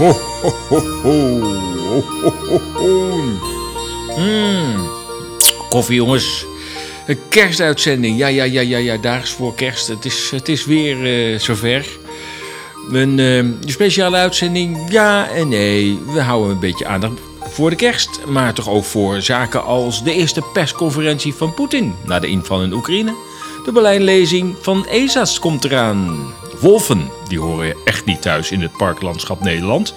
Ho, ho, ho, ho. Ho, ho, ho, ho. Mm. Koffie, jongens. Een kerstuitzending. Ja, ja, ja, ja, ja. Daags voor kerst. Het is, het is weer uh, zover. Een uh, speciale uitzending. Ja en nee. We houden een beetje aandacht voor de kerst. Maar toch ook voor zaken als de eerste persconferentie van Poetin. Na de inval in Oekraïne. De Berlijnlezing van ESA's komt eraan. Wolven, die horen echt niet thuis in het parklandschap Nederland.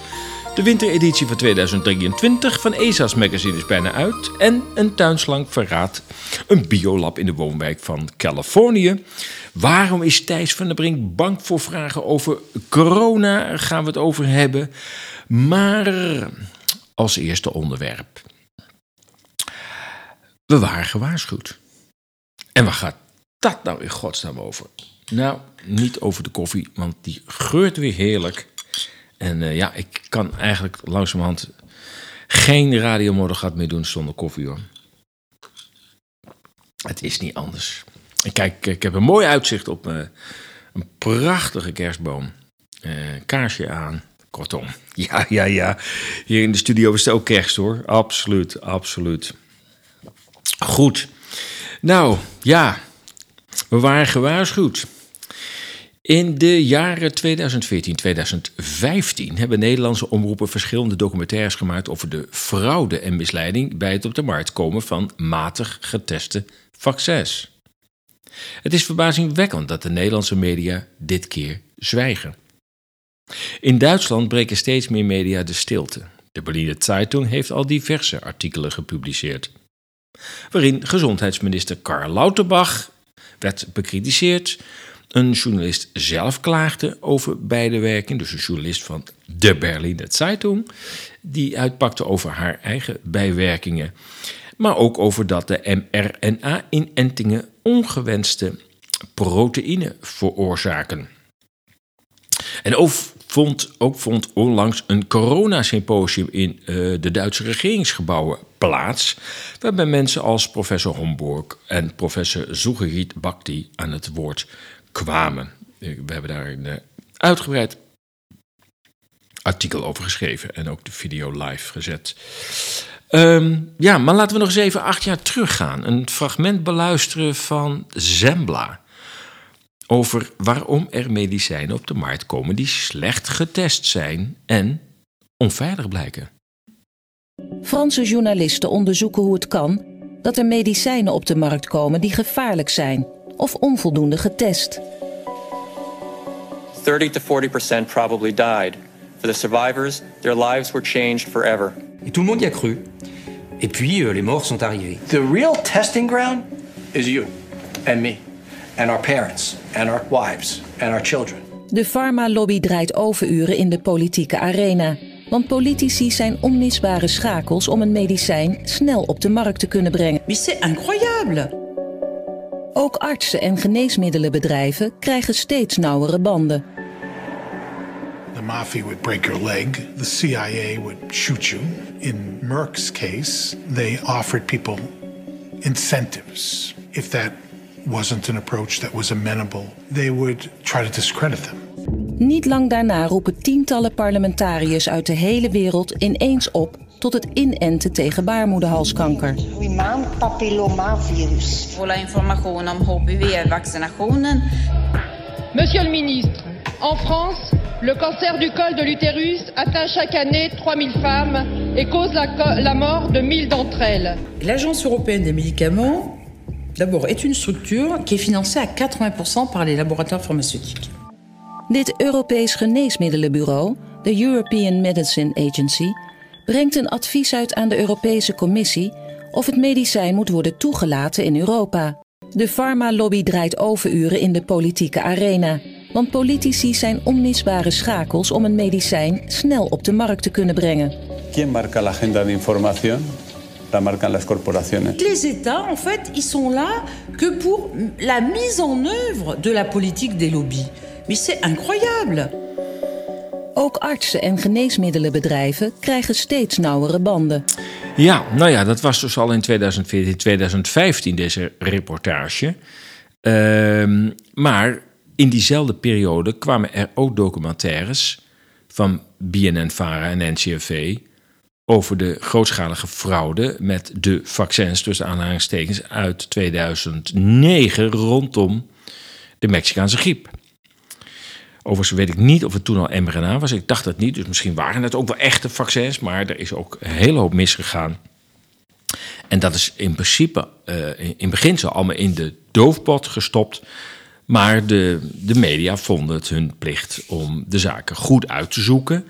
De wintereditie van 2023 van ESA's magazine is bijna uit. En een tuinslang verraadt een biolab in de woonwijk van Californië. Waarom is Thijs van der Brink bang voor vragen over corona? Gaan we het over hebben. Maar als eerste onderwerp. We waren gewaarschuwd. En waar gaat dat nou in godsnaam over? Nou, niet over de koffie, want die geurt weer heerlijk. En uh, ja, ik kan eigenlijk langzamerhand geen radiomoddergat meer doen zonder koffie hoor. Het is niet anders. Kijk, ik heb een mooi uitzicht op uh, een prachtige kerstboom. Uh, kaarsje aan. Kortom, ja, ja, ja. Hier in de studio is het ook kerst hoor. Absoluut, absoluut. Goed. Nou, ja. We waren gewaarschuwd. In de jaren 2014-2015 hebben Nederlandse omroepen verschillende documentaires gemaakt over de fraude en misleiding bij het op de markt komen van matig geteste vaccins. Het is verbazingwekkend dat de Nederlandse media dit keer zwijgen. In Duitsland breken steeds meer media de stilte. De Berliner Zeitung heeft al diverse artikelen gepubliceerd, waarin gezondheidsminister Karl Lauterbach werd bekritiseerd een journalist zelf klaagde over beide werken. Dus een journalist van de Berliner Zeitung. Die uitpakte over haar eigen bijwerkingen. Maar ook over dat de mRNA-inentingen ongewenste proteïne veroorzaken. En ook vond, ook vond onlangs een coronasymposium in uh, de Duitse regeringsgebouwen plaats. Waarbij mensen als professor Homburg en professor Zoegerit Bhakti aan het woord kwamen. We hebben daar een eh, uitgebreid artikel over geschreven en ook de video live gezet. Um, ja, maar laten we nog eens even acht jaar teruggaan. Een fragment beluisteren van Zembla. Over waarom er medicijnen op de markt komen die slecht getest zijn en onveilig blijken. Franse journalisten onderzoeken hoe het kan dat er medicijnen op de markt komen die gevaarlijk zijn of onvoldoende getest. 30 to 40% probably died. For the survivors, their lives were changed forever. Et tout le monde y a cru. Et puis euh, les morts sont arrivés. The real testing ground is you and me and our parents and our wives and our children. De farmalobby draait overuren in de politieke arena. Want politici zijn onmisbare schakels om een medicijn snel op de markt te kunnen brengen. Mais c'est incroyable! Ook artsen en geneesmiddelenbedrijven krijgen steeds nauwere banden. The mafia would break your leg, the CIA would shoot you. In Merck's case, they offered people incentives. If that wasn't an approach that was amenable, they would try to discredit them. Niet lang daarna roepen tientallen parlementariërs uit de hele wereld ineens op tot het inenten tegen baarmoederhalskanker. papillomavirus. Volle information om HPV-vaccinationen. Monsieur le ministre, en France, le cancer du col de l'utérus atteint chaque année 3000 femmes et cause la, la mort de 1000 d'entre elles. L'Agence européenne des médicaments, d'abord, est une structure qui est financée à 80% par les laboratoires pharmaceutiques. Dit Europees Geneesmiddelenbureau, de European Medicine Agency, brengt een advies uit aan de Europese Commissie of het medicijn moet worden toegelaten in Europa. De farmalobby draait overuren in de politieke arena, want politici zijn onmisbare schakels om een medicijn snel op de markt te kunnen brengen. Wie marca la agenda de información? La marcan las corporaciones. Les États, en fait, ils sont là que pour la mise en œuvre de la politique des lobbies. Mais c'est incroyable! Ook artsen en geneesmiddelenbedrijven krijgen steeds nauwere banden. Ja, nou ja, dat was dus al in 2014, 2015 deze reportage. Uh, maar in diezelfde periode kwamen er ook documentaires van BNN-Vara en NCRV over de grootschalige fraude met de vaccins tussen aanhalingstekens uit 2009 rondom de Mexicaanse griep. Overigens weet ik niet of het toen al mRNA was. Ik dacht het niet, dus misschien waren het ook wel echte vaccins, maar er is ook een hele hoop misgegaan. En dat is in principe, uh, in beginsel allemaal in de doofpot gestopt. Maar de, de media vonden het hun plicht om de zaken goed uit te zoeken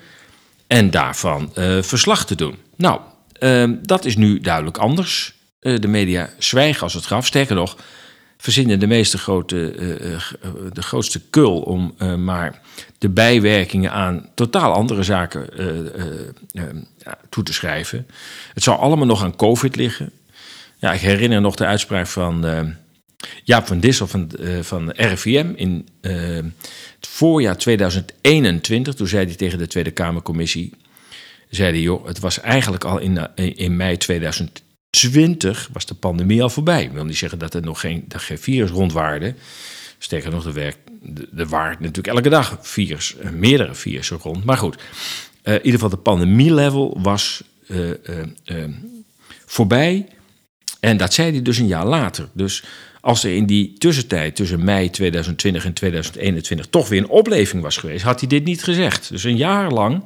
en daarvan uh, verslag te doen. Nou, uh, dat is nu duidelijk anders. De media zwijgen als het graf. Sterker nog, verzinnen de meeste grote, de grootste kul om maar de bijwerkingen aan totaal andere zaken toe te schrijven. Het zou allemaal nog aan COVID liggen. Ja, ik herinner nog de uitspraak van Jaap van Dissel van, van RIVM in het voorjaar 2021. Toen zei hij tegen de Tweede Kamercommissie: zei hij, joh, het was eigenlijk al in, in mei 2020 was de pandemie al voorbij. Ik wil niet zeggen dat er nog geen, dat geen virus rondwaarde. Sterker nog, er, waart natuurlijk elke dag virus, meerdere virussen rond. Maar goed, in ieder geval de pandemielevel was voorbij. En dat zei hij dus een jaar later. Dus als er in die tussentijd tussen mei 2020 en 2021 toch weer een opleving was geweest, had hij dit niet gezegd. Dus een jaar lang,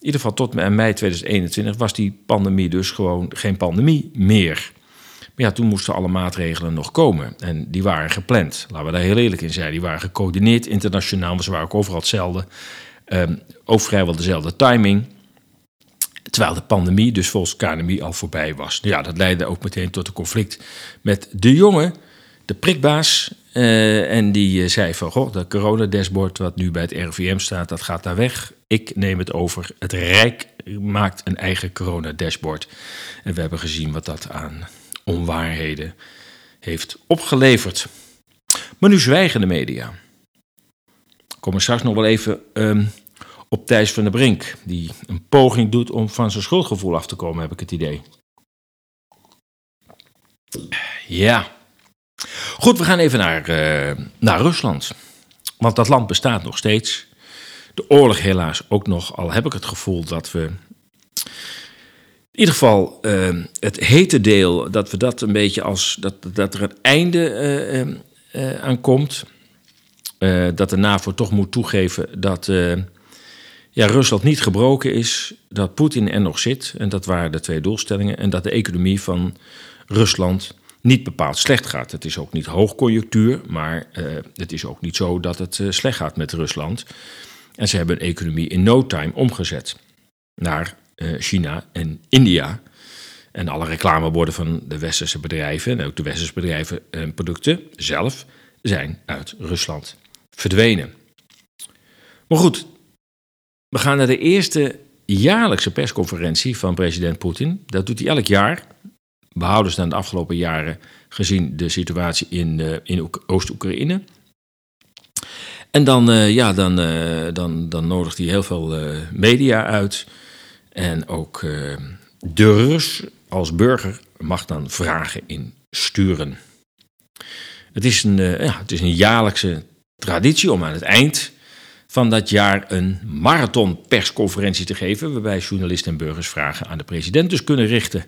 in ieder geval tot mei 2021, was die pandemie dus gewoon geen pandemie meer. Maar ja, toen moesten alle maatregelen nog komen. En die waren gepland. Laten we daar heel eerlijk in zijn. Die waren gecoördineerd internationaal, maar ze waren ook overal hetzelfde. Um, ook vrijwel dezelfde timing. Terwijl de pandemie dus volgens KNMI al voorbij was. Ja, dat leidde ook meteen tot een conflict met de jongen, de prikbaas. Uh, en die uh, zei van, goh, dat coronadashboard wat nu bij het RIVM staat, dat gaat daar weg. Ik neem het over. Het Rijk maakt een eigen coronadashboard. En we hebben gezien wat dat aan onwaarheden heeft opgeleverd. Maar nu zwijgen de media. Kom er straks nog wel even um, op Thijs van der Brink, die een poging doet om van zijn schuldgevoel af te komen, heb ik het idee. Ja. Goed, we gaan even naar, uh, naar Rusland. Want dat land bestaat nog steeds. De oorlog helaas ook nog, al heb ik het gevoel dat we in ieder geval uh, het hete deel, dat we dat een beetje als dat, dat er een einde uh, aan komt. dat de NAVO toch moet toegeven dat ja, Rusland niet gebroken is, dat Poetin er nog zit, en dat waren de twee doelstellingen, en dat de economie van Rusland niet bepaald slecht gaat. Het is ook niet hoogconjunctuur, maar het is ook niet zo dat het slecht gaat met Rusland. En ze hebben een economie in no time omgezet naar uh, China en India. En alle reclameborden van de westerse bedrijven, en ook de westerse bedrijven en producten zelf, zijn uit Rusland verdwenen. Maar goed, we gaan naar de eerste jaarlijkse persconferentie van president Poetin. Dat doet hij elk jaar. Behouden ze dan de afgelopen jaren gezien de situatie in, uh, in Oost-Oekraïne. En dan, uh, ja, dan, uh, dan, dan nodigt hij heel veel media uit. En ook de Rus als burger mag dan vragen insturen. Het is een, ja, het is een jaarlijkse traditie om aan het eind van dat jaar een marathon persconferentie te geven, waarbij journalisten en burgers vragen aan de president dus kunnen richten.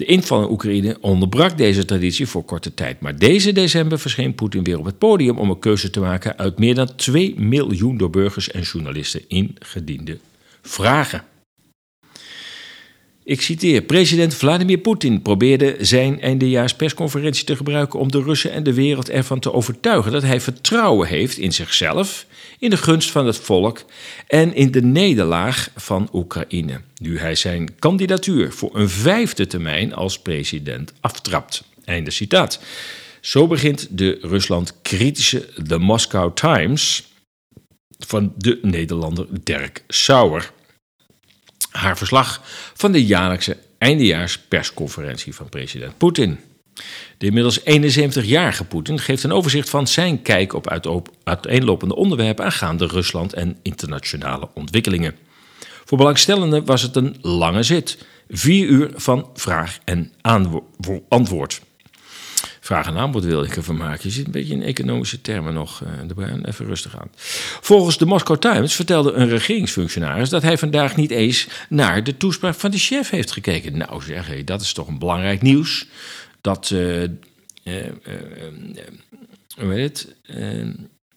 De inval in Oekraïne onderbrak deze traditie voor korte tijd, maar deze december verscheen Poetin weer op het podium om een keuze te maken uit meer dan 2 miljoen door burgers en journalisten ingediende vragen. Ik citeer: President Vladimir Poetin probeerde zijn eindejaarspersconferentie te gebruiken om de Russen en de wereld ervan te overtuigen dat hij vertrouwen heeft in zichzelf, in de gunst van het volk en in de nederlaag van Oekraïne, nu hij zijn kandidatuur voor een vijfde termijn als president aftrapt. Einde citaat. Zo begint de Rusland-kritische The Moscow Times van de Nederlander Dirk Sauer haar verslag van de jaarlijkse eindejaarspersconferentie van president Poetin. De inmiddels 71-jarige Poetin geeft een overzicht van zijn kijk op uiteenlopende onderwerpen aangaande Rusland en internationale ontwikkelingen. Voor belangstellenden was het een lange zit, vier uur van vraag en antwoord. Vraag en aanbod wil ik ervan maken. Je zit een beetje in economische termen nog, Bruin. Even rustig aan. Volgens de Moscow Times vertelde een regeringsfunctionaris dat hij vandaag niet eens naar de toespraak van de chef heeft gekeken. Nou zeg, dat is toch een belangrijk nieuws. Dat, uh, uh, het?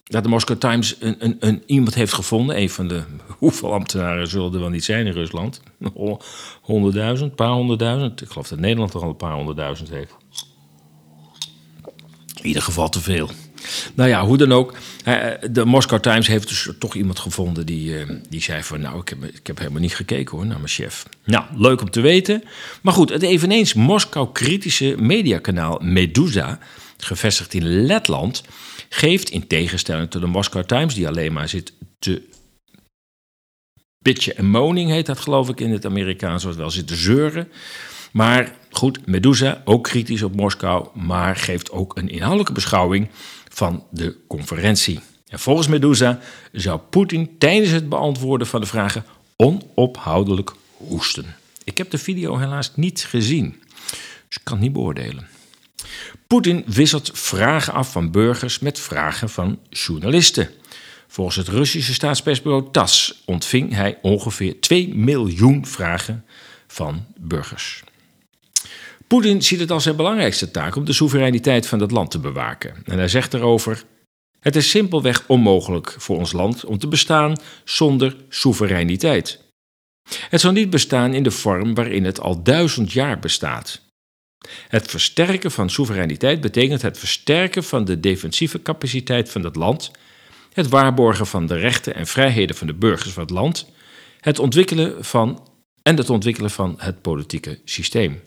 dat de Moscow Times een, een, een, iemand heeft gevonden. Een van de. Hoeveel ambtenaren zullen er wel niet zijn in Rusland? Honderdduizend, paar honderdduizend. Ik geloof dat Nederland er al een paar honderdduizend heeft. In ieder geval te veel. Nou ja, hoe dan ook. De Moscow Times heeft dus toch iemand gevonden die, eh, die zei van... nou, ik heb, ik heb helemaal niet gekeken hoor, naar mijn chef. Nou, leuk om te weten. Maar goed, het eveneens Moskou-kritische mediakanaal Medusa... gevestigd in Letland geeft in tegenstelling tot de Moscow Times, die alleen maar zit te bitchen en moning, heet dat geloof ik in het Amerikaans, zoals wel zit te zeuren. Maar goed, Medusa, ook kritisch op Moskou, maar geeft ook een inhoudelijke beschouwing van de conferentie. En volgens Medusa zou Poetin tijdens het beantwoorden van de vragen onophoudelijk hoesten. Ik heb de video helaas niet gezien, dus ik kan het niet beoordelen. Poetin wisselt vragen af van burgers met vragen van journalisten. Volgens het Russische staatspersbureau TAS ontving hij ongeveer 2 miljoen vragen van burgers. Poetin ziet het als zijn belangrijkste taak om de soevereiniteit van het land te bewaken. En hij zegt erover: Het is simpelweg onmogelijk voor ons land om te bestaan zonder soevereiniteit. Het zal niet bestaan in de vorm waarin het al duizend jaar bestaat. Het versterken van soevereiniteit betekent het versterken van de defensieve capaciteit van het land, het waarborgen van de rechten en vrijheden van de burgers van het land, het ontwikkelen van en het ontwikkelen van het politieke systeem.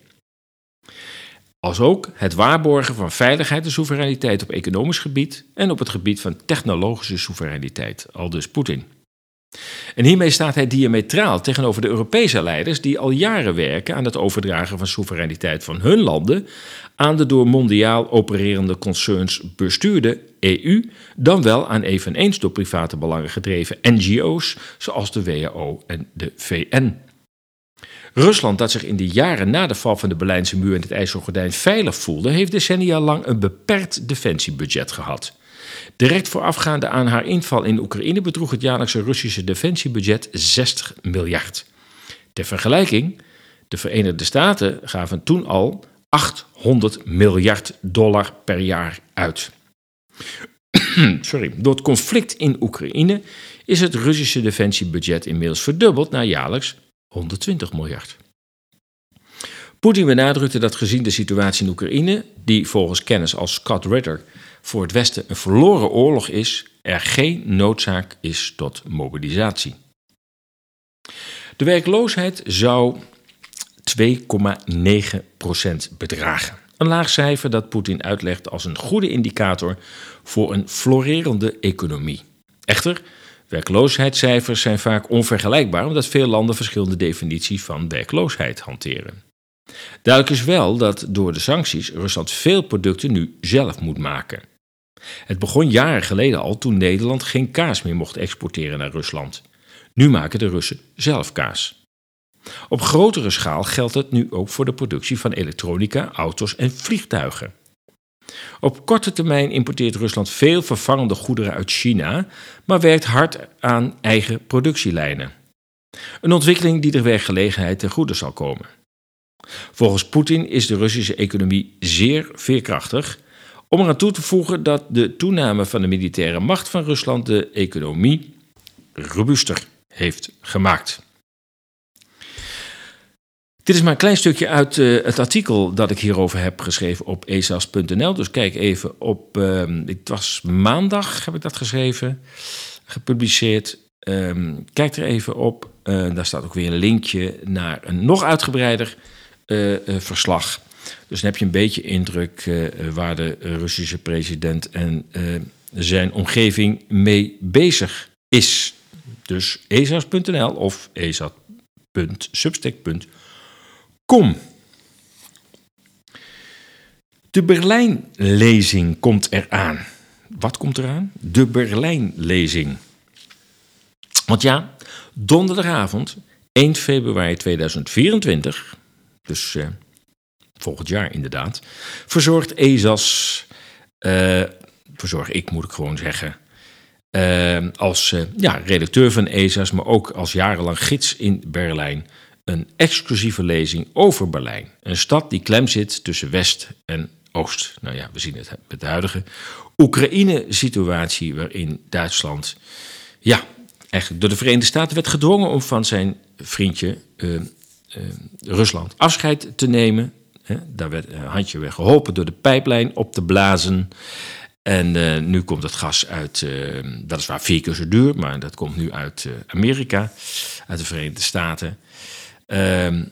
Als ook het waarborgen van veiligheid en soevereiniteit op economisch gebied en op het gebied van technologische soevereiniteit, aldus Poetin. En hiermee staat hij diametraal tegenover de Europese leiders die al jaren werken aan het overdragen van soevereiniteit van hun landen aan de door mondiaal opererende concerns bestuurde EU, dan wel aan eveneens door private belangen gedreven NGO's zoals de WHO en de VN. Rusland, dat zich in de jaren na de val van de Berlijnse muur en het IJzergordijn veilig voelde, heeft decennia lang een beperkt defensiebudget gehad. Direct voorafgaande aan haar inval in Oekraïne bedroeg het jaarlijkse Russische defensiebudget 60 miljard. Ter vergelijking, de Verenigde Staten gaven toen al 800 miljard dollar per jaar uit. Sorry. Door het conflict in Oekraïne is het Russische defensiebudget inmiddels verdubbeld naar jaarlijks 120 miljard. Poetin benadrukte dat gezien de situatie in Oekraïne, die volgens kennis als Scott Ritter voor het Westen een verloren oorlog is, er geen noodzaak is tot mobilisatie. De werkloosheid zou 2,9% bedragen. Een laag cijfer dat Poetin uitlegt als een goede indicator voor een florerende economie. Echter, werkloosheidscijfers zijn vaak onvergelijkbaar omdat veel landen verschillende definities van werkloosheid hanteren. Duidelijk is wel dat door de sancties Rusland veel producten nu zelf moet maken. Het begon jaren geleden al toen Nederland geen kaas meer mocht exporteren naar Rusland. Nu maken de Russen zelf kaas. Op grotere schaal geldt het nu ook voor de productie van elektronica, auto's en vliegtuigen. Op korte termijn importeert Rusland veel vervangende goederen uit China, maar werkt hard aan eigen productielijnen. Een ontwikkeling die de werkgelegenheid ten goede zal komen. Volgens Poetin is de Russische economie zeer veerkrachtig om eraan toe te voegen dat de toename van de militaire macht van Rusland de economie robuuster heeft gemaakt. Dit is maar een klein stukje uit uh, het artikel dat ik hierover heb geschreven op esas.nl. Dus kijk even op, het was maandag heb ik dat geschreven, gepubliceerd. Um, kijk er even op. Uh, daar staat ook weer een linkje naar een nog uitgebreider verslag. Dus dan heb je een beetje indruk waar de Russische president en zijn omgeving mee bezig is. Dus esas.nl of esas.substack.com. De Berlijnlezing komt eraan. Wat komt eraan? De Berlijnlezing. Want ja, donderdagavond, 1 februari 2024, dus uh, volgend jaar inderdaad, verzorgt ESAS, uh, verzorg ik moet ik gewoon zeggen, uh, als ja, redacteur van ESAS, maar ook als jarenlang gids in Berlijn, een exclusieve lezing over Berlijn. Een stad die klem zit tussen West en Oost. Nou ja, we zien het met de huidige Oekraïne-situatie, waarin Duitsland, ja, eigenlijk door de Verenigde Staten werd gedwongen om van zijn vriendje Rusland afscheid te nemen. daar werd een handje weer geholpen door de pijplijn op te blazen. En uh, nu komt het gas uit, dat is waar vier keer zo duur, maar dat komt nu uit Amerika, uit de Verenigde Staten. Ehm,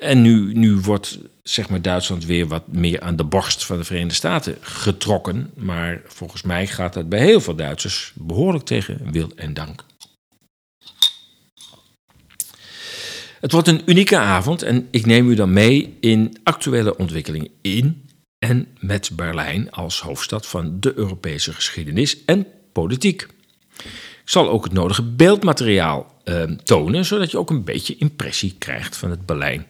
en nu, nu wordt zeg maar, Duitsland weer wat meer aan de borst van de Verenigde Staten getrokken. Maar volgens mij gaat dat bij heel veel Duitsers behoorlijk tegen wil en dank. Het wordt een unieke avond en ik neem u dan mee in actuele ontwikkelingen in en met Berlijn als hoofdstad van de Europese geschiedenis en politiek. Ik zal ook het nodige beeldmateriaal eh, tonen, zodat je ook een beetje impressie krijgt van het Berlijn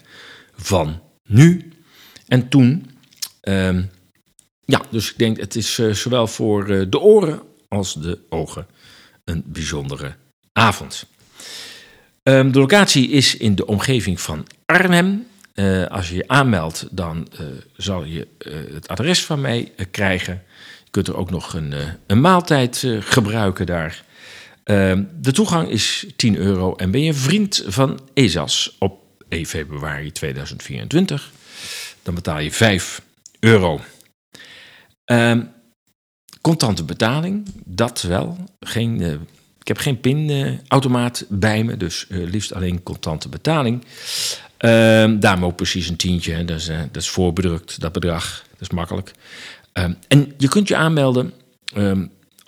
van nu en toen. Uh, ja, dus ik denk het is uh, zowel voor uh, de oren als de ogen een bijzondere avond. Um, de locatie is in de omgeving van Arnhem. Uh, als je je aanmeldt, dan zal je het adres van mij krijgen. Je kunt er ook nog een, een maaltijd gebruiken daar. Ehm, de toegang is 10 euro en ben je vriend van ESAS op 1 februari 2024, dan betaal je 5 euro. Um, contante betaling, dat wel. Geen, uh, ik heb geen pinautomaat uh, bij me, dus uh, liefst alleen contante betaling. Um, daarom ook precies een tientje, dat is, dat is voorbedrukt, dat bedrag. Dat is makkelijk. En je kunt je aanmelden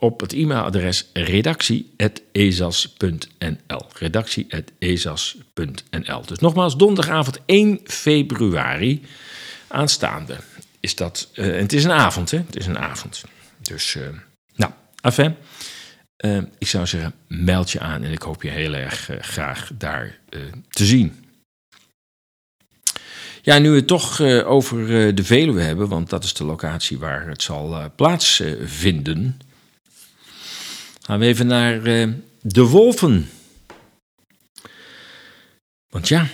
op het e-mailadres redactie.ezas.nl. Redactie.ezas.nl. Dus nogmaals, donderdagavond 1 februari aanstaande is dat. Uh, en het is een avond, hè? Het is een avond. Dus, uh, nou, afijn. Uh, ik zou zeggen, meld je aan en ik hoop je heel erg graag daar te zien. Ja, nu we het toch over de Veluwe hebben, want dat is de locatie waar het zal plaatsvinden. Gaan we even naar uh, de wolven. Want ja,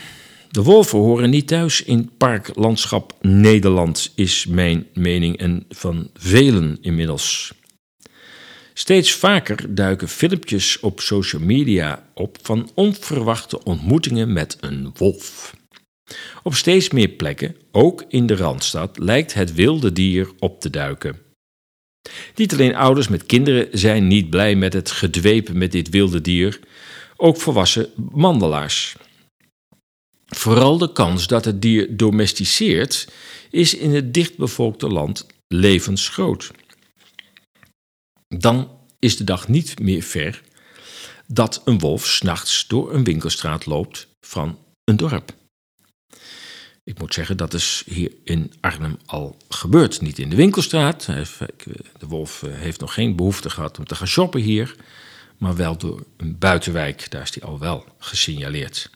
de wolven horen niet thuis in parklandschap Nederland, is mijn mening en van velen inmiddels. Steeds vaker duiken filmpjes op social media op van onverwachte ontmoetingen met een wolf. Op steeds meer plekken, ook in de Randstad, lijkt het wilde dier op te duiken. Niet alleen ouders met kinderen zijn niet blij met het gedwepen met dit wilde dier, ook volwassen mandelaars. Vooral de kans dat het dier domesticeert is in het dichtbevolkte land levensgroot. Dan is de dag niet meer ver dat een wolf s'nachts door een winkelstraat loopt van een dorp. Ik moet zeggen, dat is hier in Arnhem al gebeurd. Niet in de winkelstraat. De wolf eh, heeft nog geen behoefte gehad om te gaan shoppen hier. Maar wel door een buitenwijk. Daar is hij al wel gesignaleerd.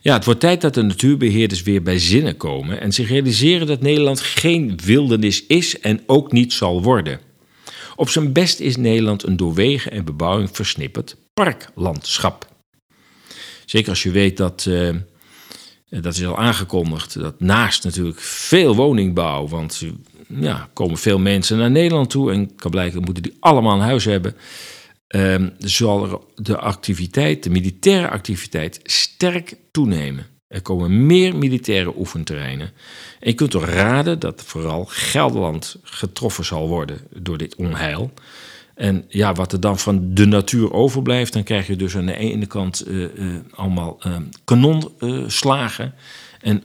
Ja, het wordt tijd dat de natuurbeheerders weer bij zinnen komen en zich realiseren dat Nederland geen wildernis is en ook niet zal worden. Op zijn best is Nederland een door wegen en bebouwing versnipperd parklandschap. Zeker als je weet dat uh, dat is al aangekondigd. Dat naast natuurlijk veel woningbouw, want ja, komen veel mensen naar Nederland toe en kan blijken moeten die allemaal een huis hebben. Um, zal de activiteit, de militaire activiteit, sterk toenemen. Er komen meer militaire oefenterreinen. En je kunt toch raden dat vooral Gelderland getroffen zal worden door dit onheil. En ja, wat er dan van de natuur overblijft, dan krijg je dus aan de ene kant uh, uh, allemaal uh, kanonslagen en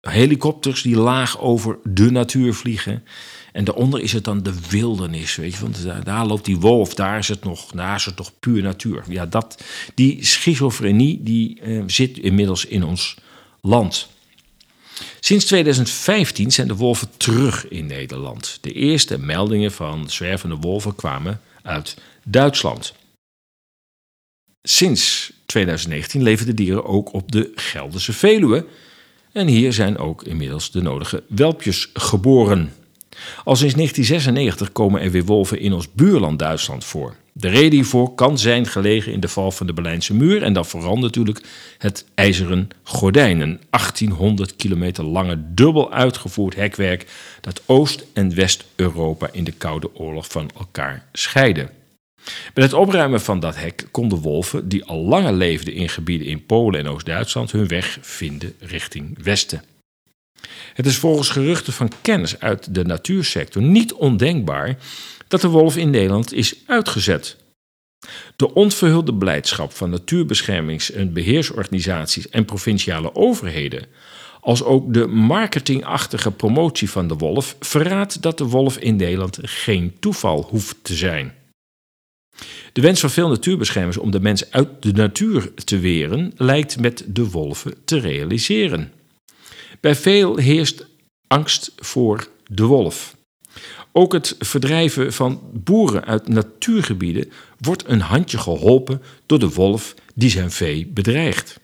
helikopters die laag over de natuur vliegen. En daaronder is het dan de wildernis, weet je, want daar, daar, loopt die wolf, daar is het nog, daar is het toch puur natuur. Ja, dat, die schizofrenie die zit inmiddels in ons land. Sinds 2015 zijn de wolven terug in Nederland. De eerste meldingen van zwervende wolven kwamen uit Duitsland. Sinds 2019 leven de dieren ook op de Gelderse Veluwe. En hier zijn ook inmiddels de nodige welpjes geboren. Al sinds 1996 komen er weer wolven in ons buurland Duitsland voor. De reden hiervoor kan zijn gelegen in de val van de Berlijnse muur en dan vooral natuurlijk het ijzeren gordijn, een 1800 kilometer lange dubbel uitgevoerd hekwerk dat Oost- en West-Europa in de Koude Oorlog van elkaar scheidde. Met het opruimen van dat hek konden wolven, die al langer leefden in gebieden in Polen en Oost-Duitsland, hun weg vinden richting Westen. Het is volgens geruchten van kennis uit de natuursector niet ondenkbaar dat de wolf in Nederland is uitgezet. De onverhulde blijdschap van natuurbeschermings- en beheersorganisaties en provinciale overheden, als ook de marketingachtige promotie van de wolf, verraadt dat de wolf in Nederland geen toeval hoeft te zijn. De wens van veel natuurbeschermers om de mens uit de natuur te weren lijkt met de wolven te realiseren. Bij veel heerst angst voor de wolf. Ook het verdrijven van boeren uit natuurgebieden wordt een handje geholpen door de wolf die zijn vee bedreigt.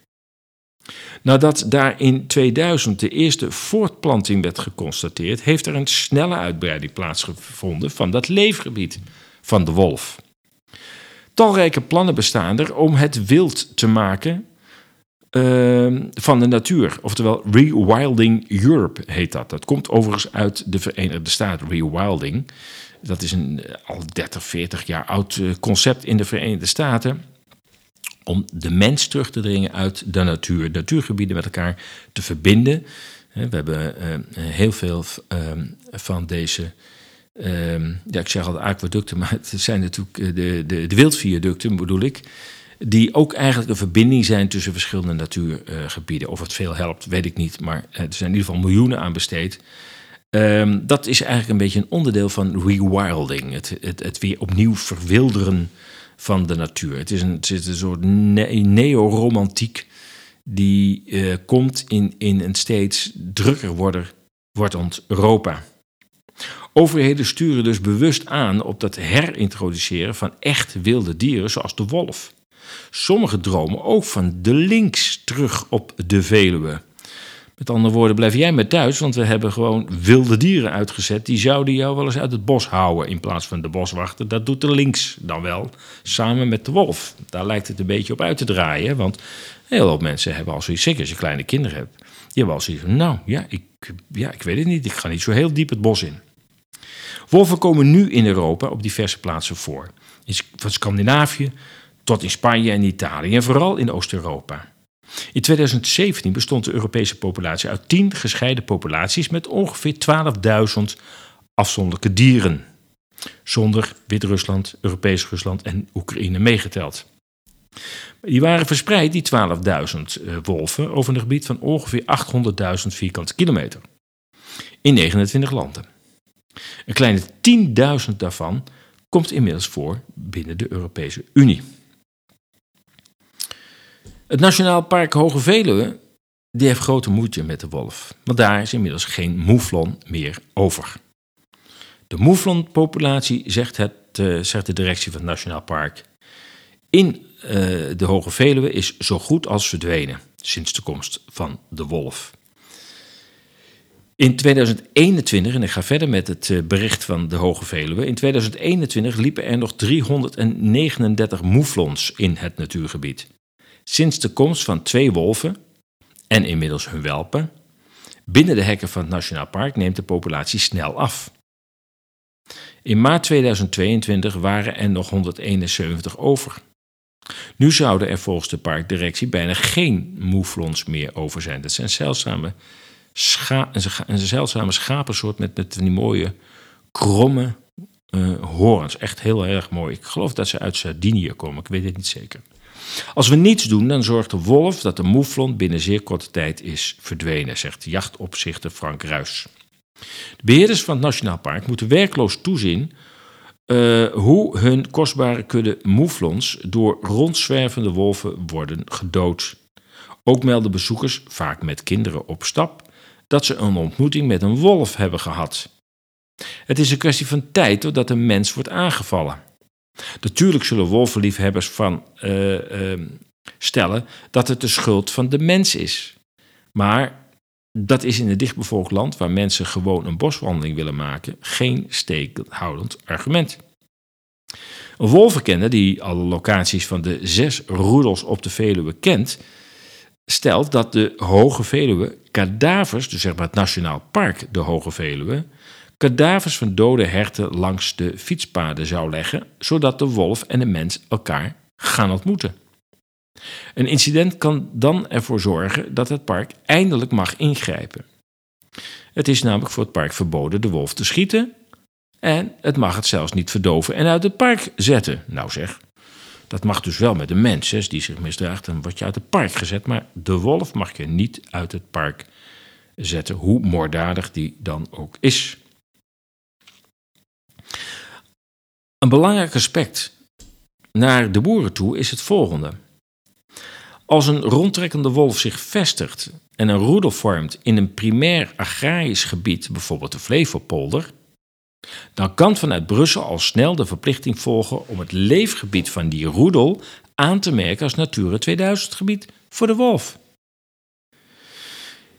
Nadat daar in 2000 de eerste voortplanting werd geconstateerd, heeft er een snelle uitbreiding plaatsgevonden van dat leefgebied van de wolf. Talrijke plannen bestaan er om het wild te maken uh, van de natuur. Oftewel Rewilding Europe heet dat. Dat komt overigens uit de Verenigde Staten, rewilding. Dat is een al 30, 40 jaar oud concept in de Verenigde Staten. Om de mens terug te dringen uit de natuur, natuurgebieden met elkaar te verbinden. We hebben uh, heel veel uh, van deze Um, ja, ik zeg altijd aquaducten, maar het zijn natuurlijk de, de, de wildviaducten, bedoel ik. Die ook eigenlijk een verbinding zijn tussen verschillende natuurgebieden. of het veel helpt, weet ik niet. Maar er zijn in ieder geval miljoenen aan besteed. Um, dat is eigenlijk een beetje een onderdeel van rewilding. Het, het, het weer opnieuw verwilderen van de natuur. Het is een, het is een soort ne neoromantiek die uh, komt in, in een steeds drukker worden, wordend Europa. Overheden sturen dus bewust aan op dat herintroduceren van echt wilde dieren, zoals de wolf. Sommigen dromen ook van de links terug op de Veluwe. Met andere woorden, blijf jij met thuis, want we hebben gewoon wilde dieren uitgezet. Die zouden jou wel eens uit het bos houden in plaats van de boswachter. Dat doet de links dan wel, samen met de wolf. Daar lijkt het een beetje op uit te draaien, want heel veel mensen hebben al zoiets, zeker als je kleine kinderen hebt. Die hebben al zoiets van, nou ja ik, ja, ik weet het niet, ik ga niet zo heel diep het bos in. Wolven komen nu in Europa op diverse plaatsen voor. Van Scandinavië tot in Spanje en Italië en vooral in Oost-Europa. In 2017 bestond de Europese populatie uit 10 gescheiden populaties met ongeveer 12.000 afzonderlijke dieren. Zonder Wit-Rusland, Europees Rusland en Oekraïne meegeteld. Die waren verspreid, die 12.000 wolven, over een gebied van ongeveer 800.000 vierkante kilometer. In 29 landen. Een kleine 10.000 daarvan komt inmiddels voor binnen de Europese Unie. Het Nationaal Park Hoge Veluwe die heeft grote moeite met de wolf, want daar is inmiddels geen mouflon meer over. De mouflonpopulatie, zegt, het, uh, zegt de directie van het Nationaal Park, in uh, de Hoge Veluwe is zo goed als verdwenen sinds de komst van de wolf. In 2021, en ik ga verder met het bericht van de Hoge Veluwe. In 2021 liepen er nog 339 moeflons in het natuurgebied. Sinds de komst van twee wolven, en inmiddels hun welpen, binnen de hekken van het Nationaal Park neemt de populatie snel af. In maart 2022 waren er nog 171 over. Nu zouden er volgens de parkdirectie bijna geen moeflons meer over zijn. Dat zijn zeldzame een zeldzame schapensoort met, met die mooie kromme uh, horens. Echt heel erg mooi. Ik geloof dat ze uit Sardinië komen, ik weet het niet zeker. Als we niets doen, dan zorgt de wolf dat de moeflon binnen zeer korte tijd is verdwenen, zegt jachtopzichter Frank Ruis. De beheerders van het Nationaal Park moeten werkloos toezien uh, hoe hun kostbare kudde moeflons door rondzwervende wolven worden gedood. Ook melden bezoekers, vaak met kinderen op stap, dat ze een ontmoeting met een wolf hebben gehad. Het is een kwestie van tijd totdat een mens wordt aangevallen. Natuurlijk zullen wolvenliefhebbers van uh, uh, stellen dat het de schuld van de mens is. Maar dat is in een dichtbevolkt land waar mensen gewoon een boswandeling willen maken geen steekhoudend argument. Een wolvenkenner die alle locaties van de zes roedels op de Veluwe kent, stelt dat de Hoge Veluwe kadavers, dus zeg maar het Nationaal Park de Hoge Veluwe, kadavers van dode herten langs de fietspaden zou leggen, zodat de wolf en de mens elkaar gaan ontmoeten. Een incident kan dan ervoor zorgen dat het park eindelijk mag ingrijpen. Het is namelijk voor het park verboden de wolf te schieten en het mag het zelfs niet verdoven en uit het park zetten. Nou zeg, dat mag dus wel met de mens die zich misdraagt, dan word je uit het park gezet, maar de wolf mag je niet uit het park zetten, hoe moorddadig die dan ook is. Een belangrijk aspect naar de boeren toe is het volgende. Als een rondtrekkende wolf zich vestigt en een roedel vormt in een primair agrarisch gebied, bijvoorbeeld de Flevopolder, dan kan vanuit Brussel al snel de verplichting volgen om het leefgebied van die roedel aan te merken als Natura 2000 gebied voor de wolf.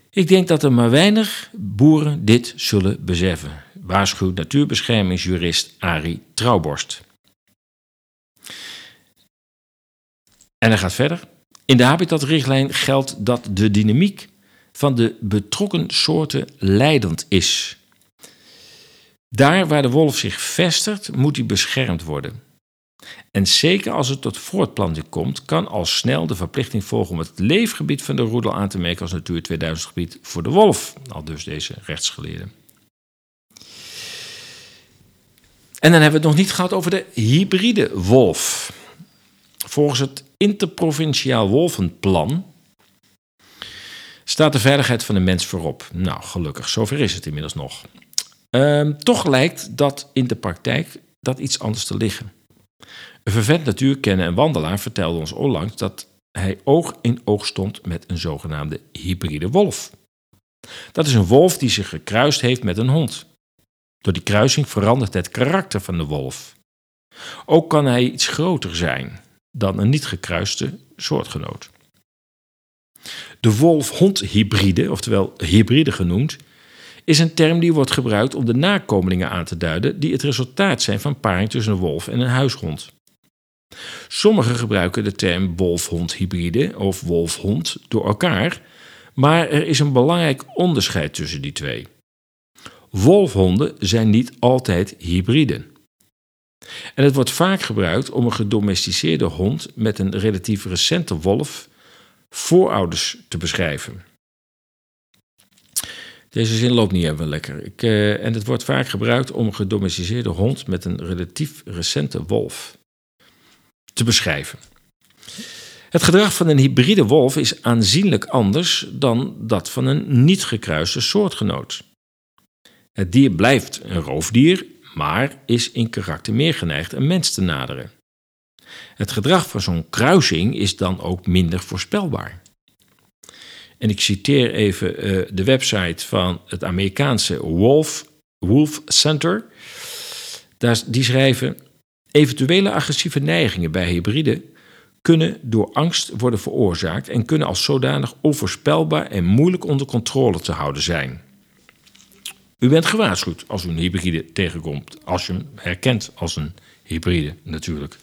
Ik denk dat er maar weinig boeren dit zullen beseffen, waarschuwt natuurbeschermingsjurist Arie Trouwborst. En hij gaat verder. In de habitatrichtlijn geldt dat de dynamiek van de betrokken soorten leidend is. Daar waar de wolf zich vestigt, moet hij beschermd worden. En zeker als het tot voortplanting komt, kan al snel de verplichting volgen om het leefgebied van de roedel aan te merken als Natuur 2000 gebied voor de wolf. Al dus deze rechtsgeleerde. En dan hebben we het nog niet gehad over de hybride wolf. Volgens het interprovinciaal wolvenplan staat de veiligheid van de mens voorop. Nou, gelukkig, zover is het inmiddels nog. Ehm, toch lijkt dat in de praktijk dat iets anders te liggen. Een vervent natuurkenner en wandelaar vertelde ons onlangs dat hij oog in oog stond met een zogenaamde hybride wolf. Dat is een wolf die zich gekruist heeft met een hond. Door die kruising verandert het karakter van de wolf. Ook kan hij iets groter zijn dan een niet gekruiste soortgenoot. De wolf-hond-hybride, oftewel hybride genoemd, is een term die wordt gebruikt om de nakomelingen aan te duiden die het resultaat zijn van paring tussen een wolf en een huishond. Sommigen gebruiken de term wolf-hond-hybride of wolf-hond door elkaar, maar er is een belangrijk onderscheid tussen die twee. Wolfhonden zijn niet altijd hybriden. En het wordt vaak gebruikt om een gedomesticeerde hond met een relatief recente wolf voorouders te beschrijven. Deze zin loopt niet even lekker. Ik, uh, en het wordt vaak gebruikt om een gedomesticeerde hond met een relatief recente wolf te beschrijven. Het gedrag van een hybride wolf is aanzienlijk anders dan dat van een niet gekruiste soortgenoot. Het dier blijft een roofdier, maar is in karakter meer geneigd een mens te naderen. Het gedrag van zo'n kruising is dan ook minder voorspelbaar. En ik citeer even uh, de website van het Amerikaanse Wolf, Wolf Center. Daar, die schrijven: Eventuele agressieve neigingen bij hybriden kunnen door angst worden veroorzaakt en kunnen als zodanig onvoorspelbaar en moeilijk onder controle te houden zijn. U bent gewaarschuwd als u een hybride tegenkomt, als je hem herkent als een hybride natuurlijk.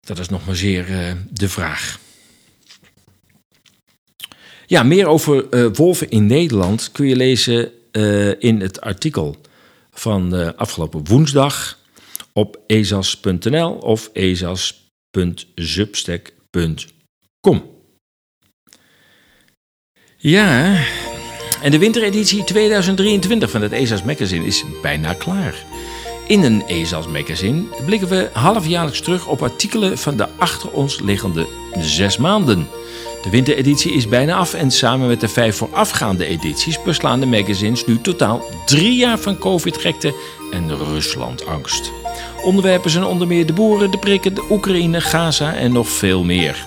Dat is nog maar zeer uh, de vraag. Ja, meer over uh, wolven in Nederland kun je lezen uh, in het artikel van afgelopen woensdag op ezas.nl of ezas.substack.com. Ja, en de wintereditie 2023 van het ESAS Magazine is bijna klaar. In een ESAS Magazine blikken we halfjaarlijks terug op artikelen van de achter ons liggende zes maanden. De wintereditie is bijna af en samen met de vijf voorafgaande edities beslaan de magazines nu totaal drie jaar van COVID-gekte en Rusland-angst. Onderwerpen zijn onder meer de boeren, de prikken, de Oekraïne, Gaza en nog veel meer.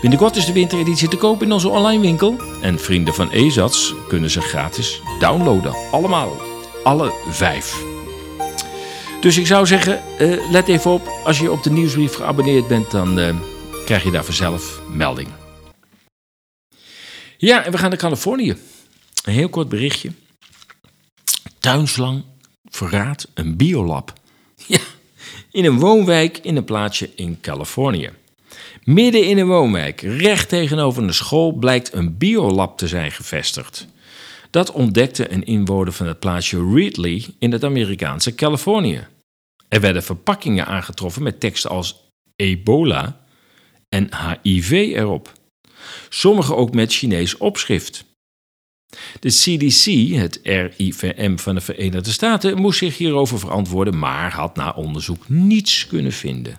Binnenkort is de wintereditie te koop in onze online winkel. En vrienden van EZATS kunnen ze gratis downloaden. Allemaal. Alle vijf. Dus ik zou zeggen, uh, let even op. Als je op de nieuwsbrief geabonneerd bent, dan uh, krijg je daar vanzelf melding. Ja, en we gaan naar Californië. Een heel kort berichtje. Tuinslang verraadt een biolab. Ja, in een woonwijk in een plaatsje in Californië. Midden in een woonwijk, recht tegenover een school, blijkt een biolab te zijn gevestigd. Dat ontdekte een inwoner van het plaatsje Reedley in het Amerikaanse Californië. Er werden verpakkingen aangetroffen met teksten als ebola en HIV erop. Sommige ook met Chinees opschrift. De CDC, het RIVM van de Verenigde Staten, moest zich hierover verantwoorden, maar had na onderzoek niets kunnen vinden.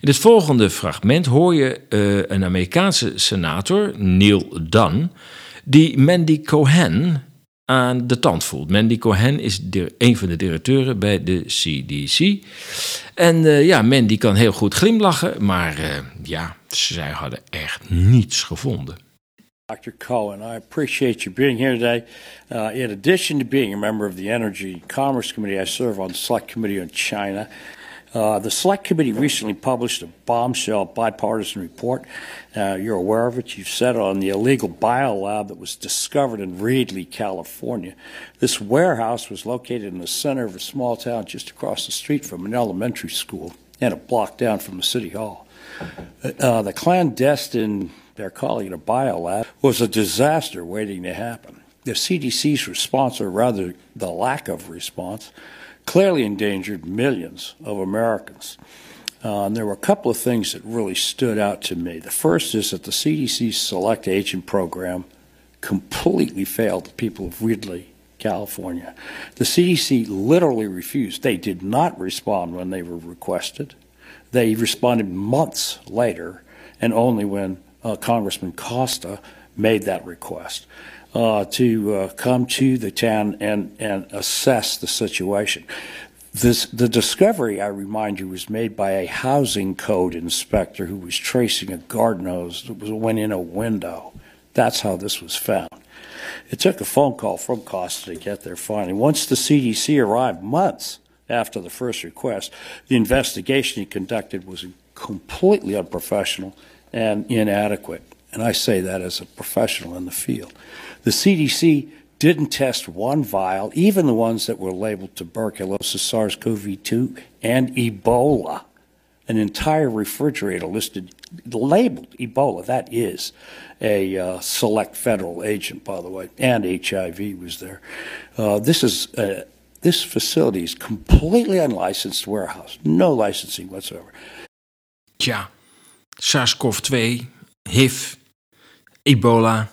In het volgende fragment hoor je uh, een Amerikaanse senator, Neil Dunn, die Mandy Cohen aan de tand voelt. Mandy Cohen is een van de directeuren bij de CDC. En uh, ja, Mandy kan heel goed glimlachen, maar uh, ja, zij hadden echt niets gevonden. Dr. Cohen, I appreciate you being here today. Uh, in addition to being a member of the Energy Commerce Committee, I serve on the Select Committee on China. Uh, the Select Committee recently published a bombshell bipartisan report. Uh, you're aware of it. You've said on the illegal biolab that was discovered in Reedley, California. This warehouse was located in the center of a small town just across the street from an elementary school and a block down from the city hall. Uh, the clandestine, they're calling it a biolab, was a disaster waiting to happen. The CDC's response, or rather the lack of response, clearly endangered millions of Americans. Uh, and there were a couple of things that really stood out to me. The first is that the CDC's Select Agent Program completely failed the people of Ridley, California. The CDC literally refused. They did not respond when they were requested. They responded months later, and only when uh, Congressman Costa made that request uh, to uh, come to the town and, and assess the situation. This, the discovery, I remind you, was made by a housing code inspector who was tracing a garden hose that was, went in a window. That's how this was found. It took a phone call from Costa to get there finally. Once the CDC arrived, months after the first request, the investigation he conducted was completely unprofessional and inadequate. And I say that as a professional in the field. The CDC didn't test one vial, even the ones that were labeled tuberculosis, SARS CoV 2, and Ebola. An entire refrigerator listed, labeled Ebola. That is a uh, select federal agent, by the way, and HIV was there. Uh, this is uh, this facility is completely unlicensed warehouse, no licensing whatsoever. Tja, SARS-CoV-2, HIV, Ebola.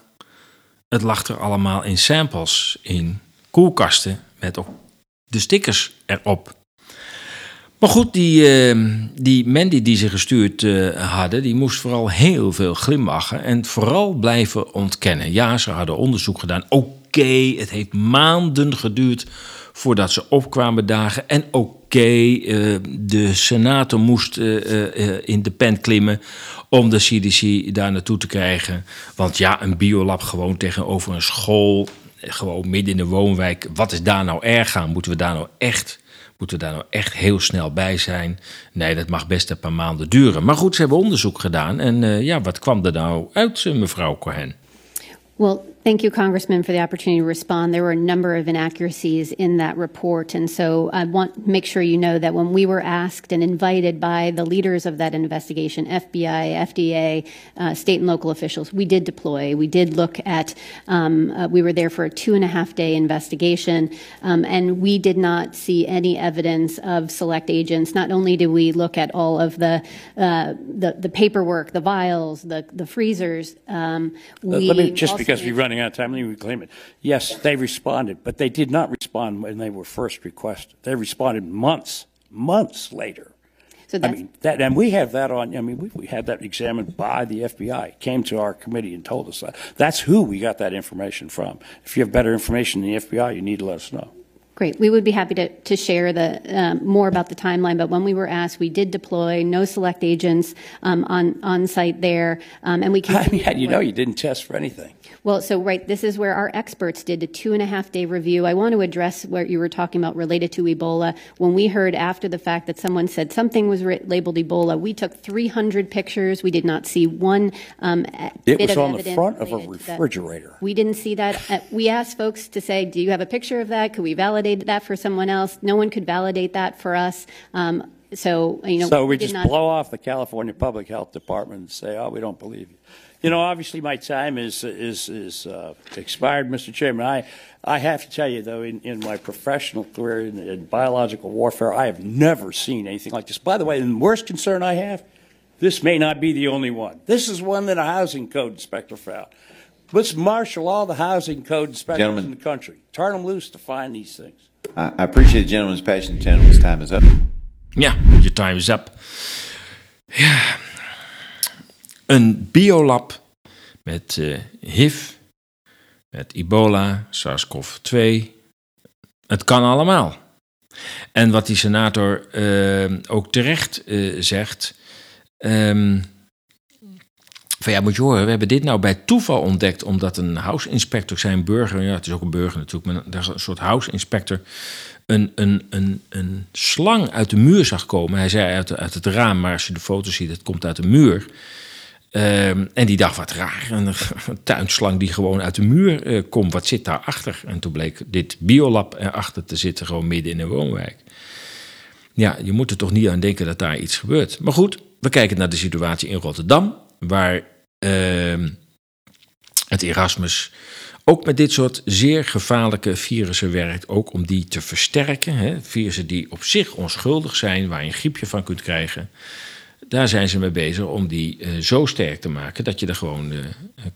Het lag er allemaal in samples, in koelkasten met ook de stickers erop. Maar goed, die, uh, die Mandy die ze gestuurd uh, hadden, die moest vooral heel veel glimlachen en vooral blijven ontkennen. Ja, ze hadden onderzoek gedaan. Oké, het heeft maanden geduurd voordat ze opkwamen dagen. En oké, uh, de senator moest in de pen klimmen om de CDC daar naartoe te krijgen. Want ja, een biolab gewoon tegenover een school, gewoon midden in de woonwijk. Wat is daar nou erg aan? Moeten we daar nou echt, moeten we daar nou echt heel snel bij zijn? Nee, dat mag best een paar maanden duren. Maar goed, ze hebben onderzoek gedaan. En ja, wat kwam er nou uit, mevrouw Cohen? Well, Thank you, Congressman, for the opportunity to respond. There were a number of inaccuracies in that report. And so I want to make sure you know that when we were asked and invited by the leaders of that investigation, FBI, FDA, uh, state and local officials, we did deploy. We did look at, um, uh, we were there for a two and a half day investigation, um, and we did not see any evidence of select agents. Not only did we look at all of the, uh, the, the, paperwork, the vials, the, the freezers, um, we Let me, just because we run running out of time. Let me reclaim it. Yes, they responded, but they did not respond when they were first requested. They responded months, months later. So I mean, that, and we have that on. I mean, we, we had that examined by the FBI. It came to our committee and told us that. That's who we got that information from. If you have better information than the FBI, you need to let us know. Great. We would be happy to, to share the um, more about the timeline. But when we were asked, we did deploy no select agents um, on on site there, um, and we. How, you know you didn't test for anything? Well, so right, this is where our experts did a two and a half day review. I want to address what you were talking about related to Ebola. When we heard after the fact that someone said something was labeled Ebola, we took 300 pictures. We did not see one um, it bit was of on the front of a related to that. refrigerator. We didn't see that. Uh, we asked folks to say, "Do you have a picture of that? Could we validate that for someone else?" No one could validate that for us. Um, so you know, so we did just blow off the California Public Health Department and say, "Oh, we don't believe you." You know, obviously my time is is is uh, expired, Mr. Chairman. I I have to tell you though, in, in my professional career in, in biological warfare, I have never seen anything like this. By the way, the worst concern I have, this may not be the only one. This is one that a housing code inspector found. Let's marshal all the housing code inspectors Gentlemen. in the country. Turn them loose to find these things. I, I appreciate the gentleman's passion. The gentleman's time is up. Yeah, your time is up. Ja. Een biolab met eh, HIV, met ebola, SARS-CoV-2. Het kan allemaal. En wat die senator eh, ook terecht eh, zegt. ehm, van ja, moet je horen, we hebben dit nou bij toeval ontdekt, omdat een house inspector zijn burger, ja, het is ook een burger natuurlijk, maar een soort house inspector, een, een, een, een slang uit de muur zag komen. Hij zei uit, uit het raam, maar als je de foto ziet, het komt uit de muur. Ehm, en die dacht, wat raar, een, tuinslang die gewoon uit de muur eh, komt, wat zit daarachter? En toen bleek dit biolab erachter te zitten, gewoon midden in een woonwijk. Ja, je moet er toch niet aan denken dat daar iets gebeurt. Maar goed, we kijken naar de situatie in Rotterdam, waar ehm, het Erasmus ook met dit soort zeer gevaarlijke virussen werkt, ook om die te versterken. Hè. Virussen die op zich onschuldig zijn, waar je een griepje van kunt krijgen. Daar zijn ze mee bezig om die eh, zo sterk te maken dat je er gewoon eh,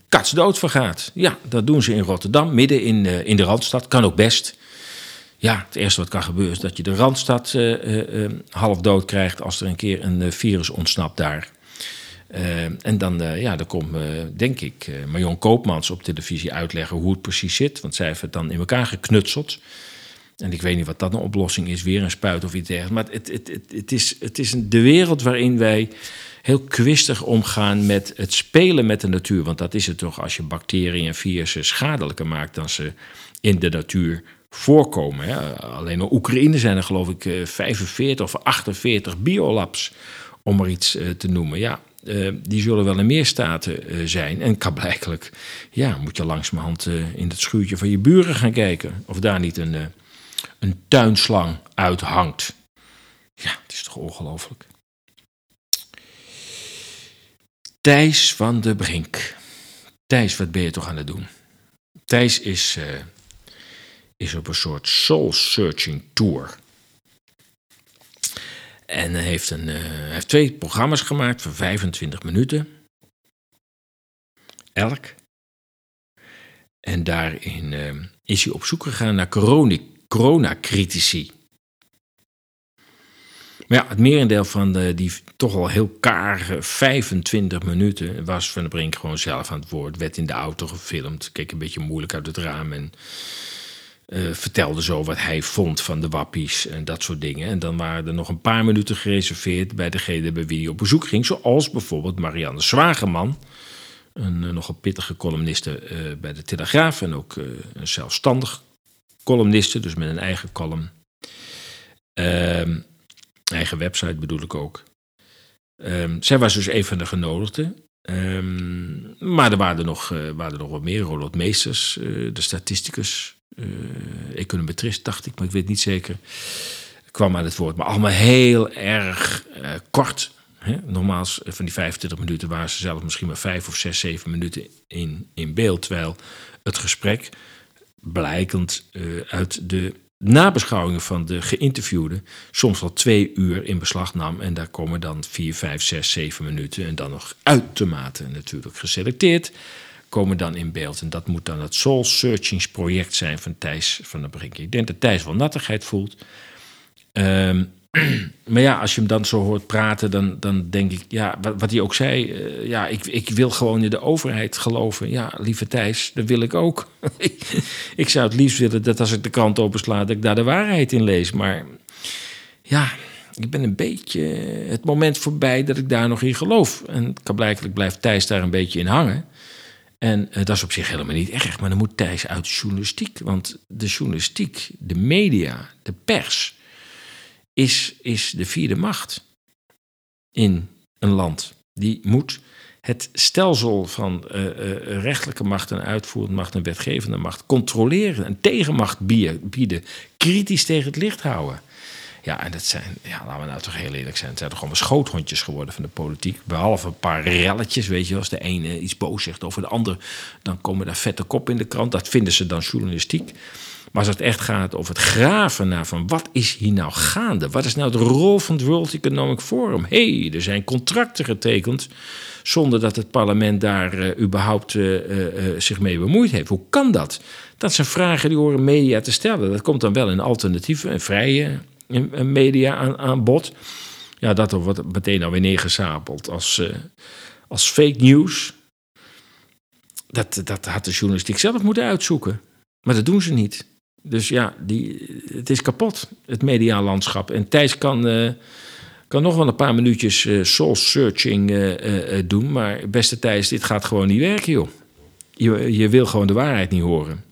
katsdood van gaat. Ja, dat doen ze in Rotterdam, midden in, eh, in de Randstad. Kan ook best. Ja, het eerste wat kan gebeuren is dat je de Randstad half dood krijgt als er een keer een virus ontsnapt daar. En dan, eh, ja, dan komt, denk ik, Marion Koopmans op televisie uitleggen hoe het precies zit. Want zij heeft het dan in elkaar geknutseld. En ik weet niet wat dat een oplossing is, weer een spuit of iets dergelijks. Maar het, het, het, is, het is de wereld waarin wij heel kwistig omgaan met het spelen met de natuur. Want dat is het toch als je bacteriën en virussen schadelijker maakt dan ze in de natuur voorkomen. Hè. Alleen in Oekraïne zijn er geloof ik eh, 45 of 48 biolabs, om maar iets eh, te noemen. Ja, eh, die zullen wel in meer staten eh, zijn. En kan ja, moet je langzamerhand eh, in het schuurtje van je buren gaan kijken. Of daar niet een, eh, een tuinslang uithangt. Ja, het is toch ongelooflijk. Thijs van de Brink. Thijs, wat ben je toch aan het doen? Thijs is, eh, is op een soort soul-searching tour. En hij heeft, een, eh, heeft twee programma's gemaakt van 25 minuten. Elk. En daarin eh, is hij op zoek gegaan naar coroni- coronacritici. Maar ja, het merendeel van de, die toch al heel karige 25 minuten was Van der Brink gewoon zelf aan het woord. Werd in de auto gefilmd, keek een beetje moeilijk uit het raam en eh, vertelde zo wat hij vond van de wappies en dat soort dingen. En dan waren er nog een paar minuten gereserveerd bij degene bij wie hij op bezoek ging. Zoals bijvoorbeeld Marianne Zwageman, een uh, nogal pittige columniste eh, bij de Telegraaf en ook eh, een zelfstandig columniste, dus met een eigen column. Ehm, eigen website bedoel ik ook. Ehm, zij was dus een van de genodigden. Ehm, maar er waren er nog, eh, waren er nog wat meer. Ronald Meesters, eh, de statisticus, eh econometrist, dacht ik, maar ik weet niet zeker. kwam aan het woord. Maar allemaal heel erg kort. Hè? Eh, van die 25 minuten waren ze zelf misschien maar vijf of zes, zeven minuten in, in beeld. Terwijl het gesprek, blijkend eh, uit de nabeschouwingen van de geïnterviewden, soms wel twee uur in beslag nam. En daar komen dan vier, vijf, zes, zeven minuten. En dan nog uitermate natuurlijk geselecteerd. Komen dan in beeld. En dat moet dan het Soul Searchings project zijn van Thijs van der Brink. Ik denk dat Thijs wel nattigheid voelt. Ehm, maar ja, als je hem dan zo hoort praten, dan, dan denk ik, ja, wat, wat hij ook zei, eh, ja, ik, ik wil gewoon in de overheid geloven. Ja, lieve Thijs, dat wil ik ook. ik zou het liefst willen dat als ik de krant opensla, dat ik daar de waarheid in lees. Maar ja, ik ben een beetje het moment voorbij dat ik daar nog in geloof. En blijkbaar blijft Thijs daar een beetje in hangen. En dat is op zich helemaal niet erg, maar dan moet Thijs uit journalistiek. Want de journalistiek, de media, de pers, is, is de vierde macht in een land. Die moet het stelsel van uh, rechtelijke macht en uitvoerende macht en wetgevende macht controleren en tegenmacht bieden, kritisch tegen het licht houden. Ja, en dat zijn, ja, laten we nou toch heel eerlijk zijn, het zijn toch allemaal schoothondjes geworden van de politiek. Behalve een paar relletjes, weet je, als de ene iets boos zegt over de ander, dan komen daar vette kop in de krant. Dat vinden ze dan journalistiek. Maar als het echt gaat over het graven naar van wat is hier nou gaande? Wat is nou de rol van het World Economic Forum? Hé, hey, er zijn contracten getekend zonder dat het parlement daar uh, überhaupt uh, uh, zich mee bemoeid heeft. Hoe kan dat? Dat zijn vragen die horen media te stellen. Dat komt dan wel in alternatieve en vrije media aan, aan bod. Ja, dat wordt meteen alweer neergezapeld als, als fake news. Dat, dat had de journalistiek zelf moeten uitzoeken. Maar dat doen ze niet. Dus ja, die, het is kapot, het medialandschap. En Thijs kan, uh, kan nog wel een paar minuutjes uh, soul searching uh, doen. Maar beste Thijs, dit gaat gewoon niet werken, joh. Je, je wil gewoon de waarheid niet horen.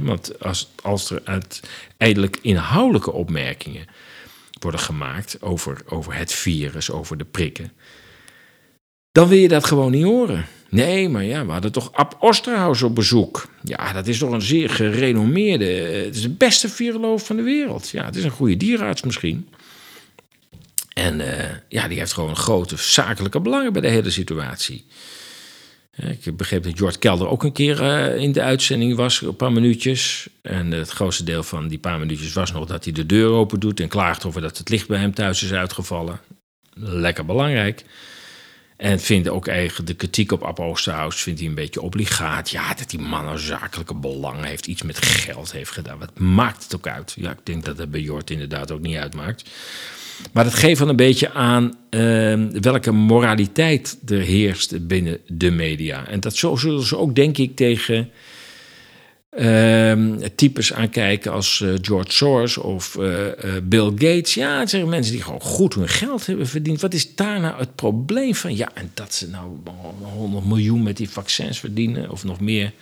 Want als, als er uiteindelijk inhoudelijke opmerkingen worden gemaakt over, over het virus, over de prikken, dan wil je dat gewoon niet horen. Nee, maar ja, we hadden toch Ab Osterhaus op bezoek. Ja, dat is toch een zeer gerenommeerde... Het is de beste viroloog van de wereld. Ja, het is een goede dierenarts misschien. En uh, ja, die heeft gewoon grote zakelijke belangen bij de hele situatie. Ik begreep dat Jort Kelder ook een keer uh, in de uitzending was, een paar minuutjes. En het grootste deel van die paar minuutjes was nog dat hij de deur open doet en klaagt over dat het licht bij hem thuis is uitgevallen. Lekker belangrijk. En vindt ook eigenlijk de kritiek op Ab Oosterhuis vindt hij een beetje obligaat. Ja, dat die man een zakelijke belangen heeft, iets met geld heeft gedaan. Wat maakt het ook uit? Ja, ik denk dat het bij Jort inderdaad ook niet uitmaakt. Maar dat geeft wel een beetje aan uh, welke moraliteit er heerst binnen de media. En dat zo zullen ze ook, denk ik, tegen uh, types aankijken als uh, George Soros of uh, Bill Gates. Ja, het zijn mensen die gewoon goed hun geld hebben verdiend. Wat is daar nou het probleem van? Ja, en dat ze nou 100 miljoen met die vaccins verdienen of nog meer.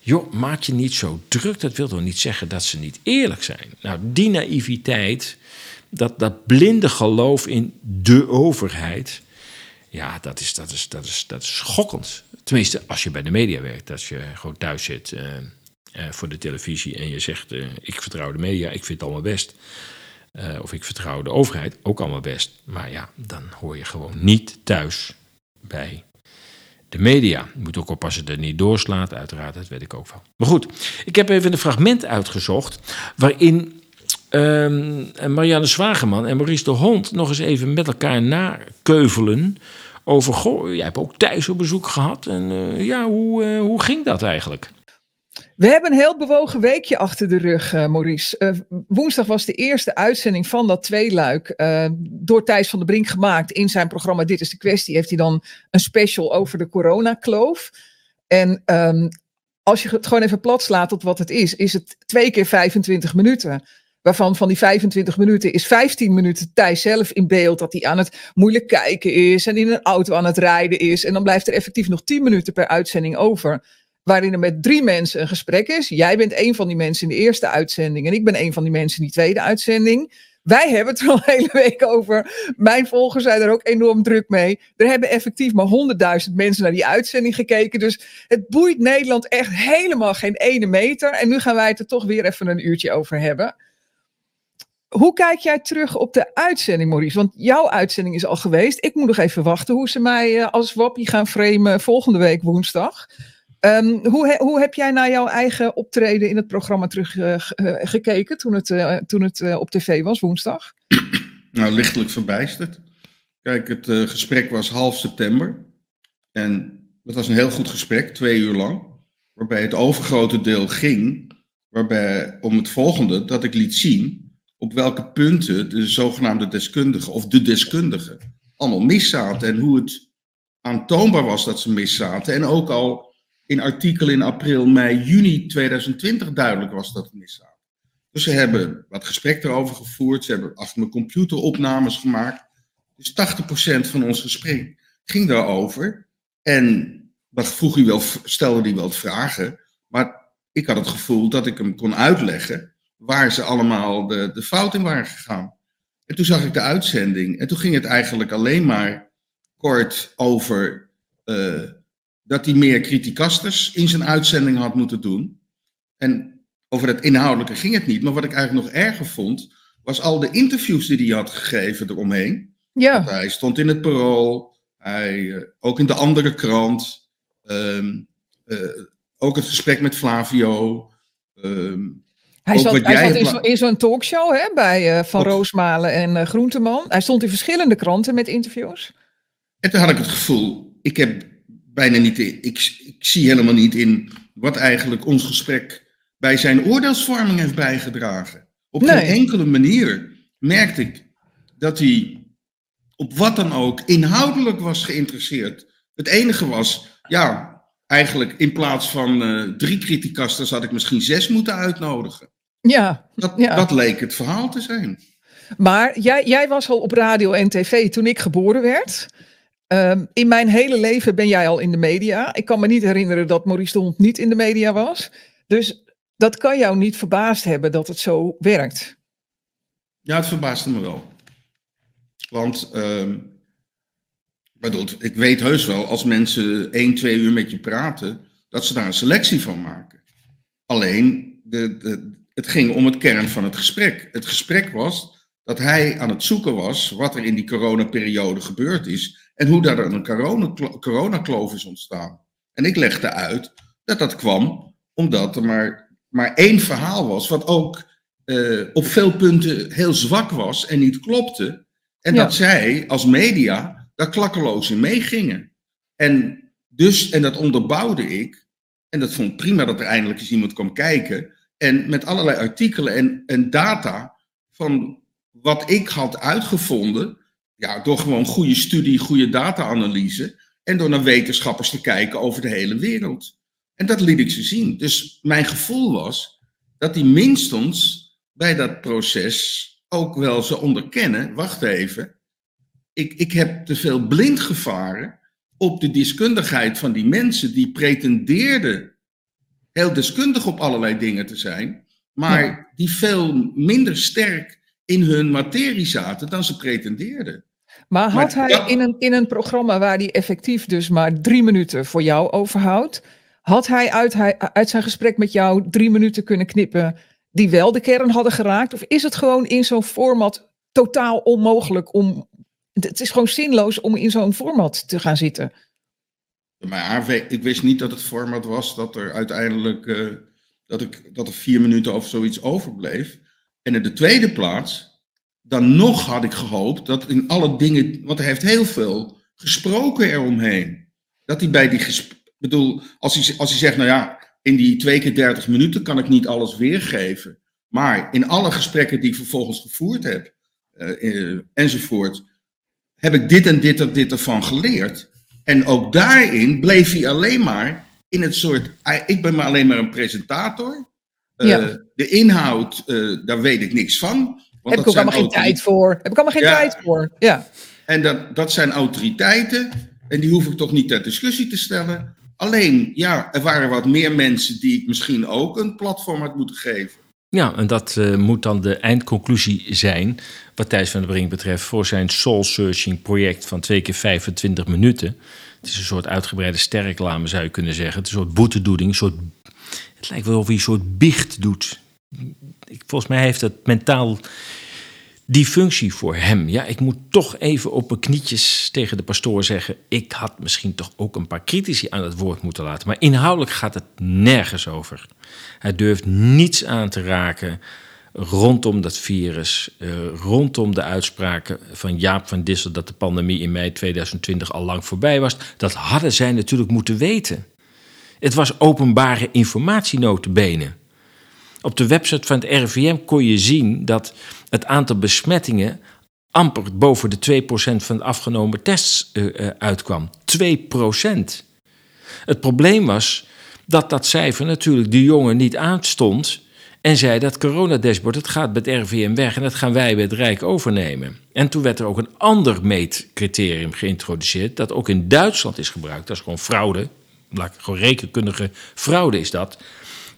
Joh, maak je niet zo druk. Dat wil toch niet zeggen dat ze niet eerlijk zijn. Nou, die naïviteit, dat, dat blinde geloof in de overheid. Ja, dat is, dat, is, dat, is, dat is schokkend. Tenminste, als je bij de media werkt, als je gewoon thuis zit voor de televisie en je zegt: uh, Ik vertrouw de media, ik vind het allemaal best. Uh, of ik vertrouw de overheid, ook allemaal best. Maar ja, dan hoor je gewoon niet thuis bij de media. Je moet ook oppassen dat het niet doorslaat, uiteraard, dat weet ik ook wel. Maar goed, ik heb even een fragment uitgezocht waarin um, Marianne Zwageman en Maurice de Hond nog eens even met elkaar nakeuvelen over, goh, jij hebt ook thuis op bezoek gehad. En ja, hoe, hoe ging dat eigenlijk? We hebben een heel bewogen weekje achter de rug, uh, Maurice. Uh, woensdag was de eerste uitzending van dat tweeluik uh, door Thijs van der Brink gemaakt. In zijn programma Dit is de Kwestie heeft hij dan een special over de coronakloof. En um, als je het gewoon even plat slaat tot wat het is, is het twee keer 25 minuten. Waarvan van die 25 minuten is 15 minuten Thijs zelf in beeld. Dat hij aan het moeilijk kijken is en in een auto aan het rijden is. En dan blijft er effectief nog 10 minuten per uitzending over waarin er met drie mensen een gesprek is. Jij bent een van die mensen in de eerste uitzending en ik ben een van die mensen in die tweede uitzending. Wij hebben het er al een hele week over. Mijn volgers zijn er ook enorm druk mee. Er hebben effectief maar honderdduizend mensen naar die uitzending gekeken. Dus het boeit Nederland echt helemaal geen ene meter. En nu gaan wij het er toch weer even een uurtje over hebben. Hoe kijk jij terug op de uitzending, Maurice? Want jouw uitzending is al geweest. Ik moet nog even wachten hoe ze mij als wappie gaan framen volgende week woensdag. Um, hoe, hoe, heb jij naar jouw eigen optreden in het programma teruggekeken uh, toen het, uh, toen het op tv was woensdag? Nou, lichtelijk verbijsterd. Kijk, het gesprek was half september. En dat was een heel goed gesprek, twee uur lang. Waarbij het overgrote deel ging waarbij, om het volgende, dat ik liet zien op welke punten de zogenaamde deskundige of de deskundigen allemaal miszaten. En hoe het aantoonbaar was dat ze miszaten. En ook al in artikelen in april, mei, juni 2020 duidelijk was dat het miszaten. Dus ze hebben wat gesprek erover gevoerd. Ze hebben achter mijn computer opnames gemaakt. Dus 80% van ons gesprek ging daarover. En dat vroeg hij wel, stelde hij wel vragen. Maar ik had het gevoel dat ik hem kon uitleggen waar ze allemaal de, de fout in waren gegaan. En toen zag ik de uitzending. En toen ging het eigenlijk alleen maar kort over uh, dat hij meer criticasters in zijn uitzending had moeten doen. En over het inhoudelijke ging het niet. Maar wat ik eigenlijk nog erger vond, was al de interviews die hij had gegeven eromheen. Ja. hij stond in het parool, hij, uh, ook in de andere krant. Um, uh, ook het gesprek met Flavio. Um, hij zat, hij zat in, zo'n talkshow hè, bij uh, Van Roosmalen en uh, Groenteman. Hij stond in verschillende kranten met interviews. En toen had ik het gevoel, ik heb bijna niet, ik, ik zie helemaal niet in wat eigenlijk ons gesprek bij zijn oordeelsvorming heeft bijgedragen. Op nee. geen enkele manier merkte ik dat hij op wat dan ook inhoudelijk was geïnteresseerd. Het enige was, ja, eigenlijk in plaats van uh, drie criticasters had ik misschien zes moeten uitnodigen. Ja, dat, ja. dat leek het verhaal te zijn. Maar jij, jij was al op radio en tv toen ik geboren werd. Um, in mijn hele leven ben jij al in de media. Ik kan me niet herinneren dat Maurice de Hond niet in de media was. Dus dat kan jou niet verbaasd hebben dat het zo werkt. Ja, het verbaasde me wel. Want um, bedoel, ik weet heus wel, als mensen één, twee uur met je praten, dat ze daar een selectie van maken. Alleen, de, de, het ging om het kern van het gesprek. Het gesprek was dat hij aan het zoeken was wat er in die coronaperiode gebeurd is en hoe daar een coronakloof is ontstaan. En ik legde uit dat dat kwam omdat er maar, maar één verhaal was, wat ook uh, op veel punten heel zwak was en niet klopte. En ja. dat zij als media daar klakkeloos in meegingen. En dus, en dat onderbouwde ik, en dat vond ik prima dat er eindelijk eens iemand kwam kijken, en met allerlei artikelen en, en data van wat ik had uitgevonden, ja, door gewoon goede studie, goede data-analyse, en door naar wetenschappers te kijken over de hele wereld. En dat liet ik ze zien. Dus mijn gevoel was dat die minstens bij dat proces ook wel ze onderkennen, wacht even, ik, ik heb te veel blind gevaren op de deskundigheid van die mensen die pretendeerden heel deskundig op allerlei dingen te zijn, maar ja. die veel minder sterk in hun materie zaten dan ze pretendeerden. Maar had maar, hij in, een, in een programma waar hij effectief dus maar drie minuten voor jou overhoudt, had hij uit, hij uit zijn gesprek met jou drie minuten kunnen knippen die wel de kern hadden geraakt? Of is het gewoon in zo'n format totaal onmogelijk om. Het is gewoon zinloos om in zo'n format te gaan zitten. Maar ik wist niet dat het format was dat er uiteindelijk uh, dat, ik, dat er vier minuten of zoiets overbleef. En in de tweede plaats, dan nog had ik gehoopt dat in alle dingen, want hij heeft heel veel gesproken eromheen. Dat hij bij die gesprekken, bedoel, als hij, als hij zegt, nou ja, in die twee keer 30 minuten kan ik niet alles weergeven. Maar in alle gesprekken die ik vervolgens gevoerd heb, uh, enzovoort, heb ik dit en dit en dit ervan geleerd. En ook daarin bleef hij alleen maar in het soort. Ik ben maar alleen maar een presentator. Uh, ja. De inhoud, uh, daar weet ik niks van. Want heb ik ook allemaal geen tijd voor. Heb ik allemaal geen ja. tijd voor. Ja. En dat, dat zijn autoriteiten. En die hoef ik toch niet ter discussie te stellen. Alleen, ja, er waren wat meer mensen die ik misschien ook een platform had moeten geven. Ja, en dat uh, moet dan de eindconclusie zijn, wat Thijs van der Brink betreft, voor zijn soul-searching project van twee keer 25 minuten. Het is een soort uitgebreide sterreclame, zou je kunnen zeggen. Het is een soort boetedoening, een soort, het lijkt wel of hij een soort biecht doet. Ik, volgens mij heeft het mentaal die functie voor hem. Ja, ik moet toch even op mijn knietjes tegen de pastoor zeggen: ik had misschien toch ook een paar critici aan het woord moeten laten. Maar inhoudelijk gaat het nergens over. Hij durft niets aan te raken rondom dat virus, uh, rondom de uitspraken van Jaap van Dissel dat de pandemie in mei 2020 al lang voorbij was. Dat hadden zij natuurlijk moeten weten. Het was openbare informatie notabene. Op de website van het RIVM kon je zien dat het aantal besmettingen amper boven de 2% van de afgenomen tests uh, uitkwam. 2%. Het probleem was dat dat cijfer natuurlijk de jongen niet aanstond en zei dat coronadashboard, het gaat met RIVM weg en dat gaan wij bij het Rijk overnemen. En toen werd er ook een ander meetcriterium geïntroduceerd dat ook in Duitsland is gebruikt. Dat is gewoon fraude, gewoon rekenkundige fraude is dat.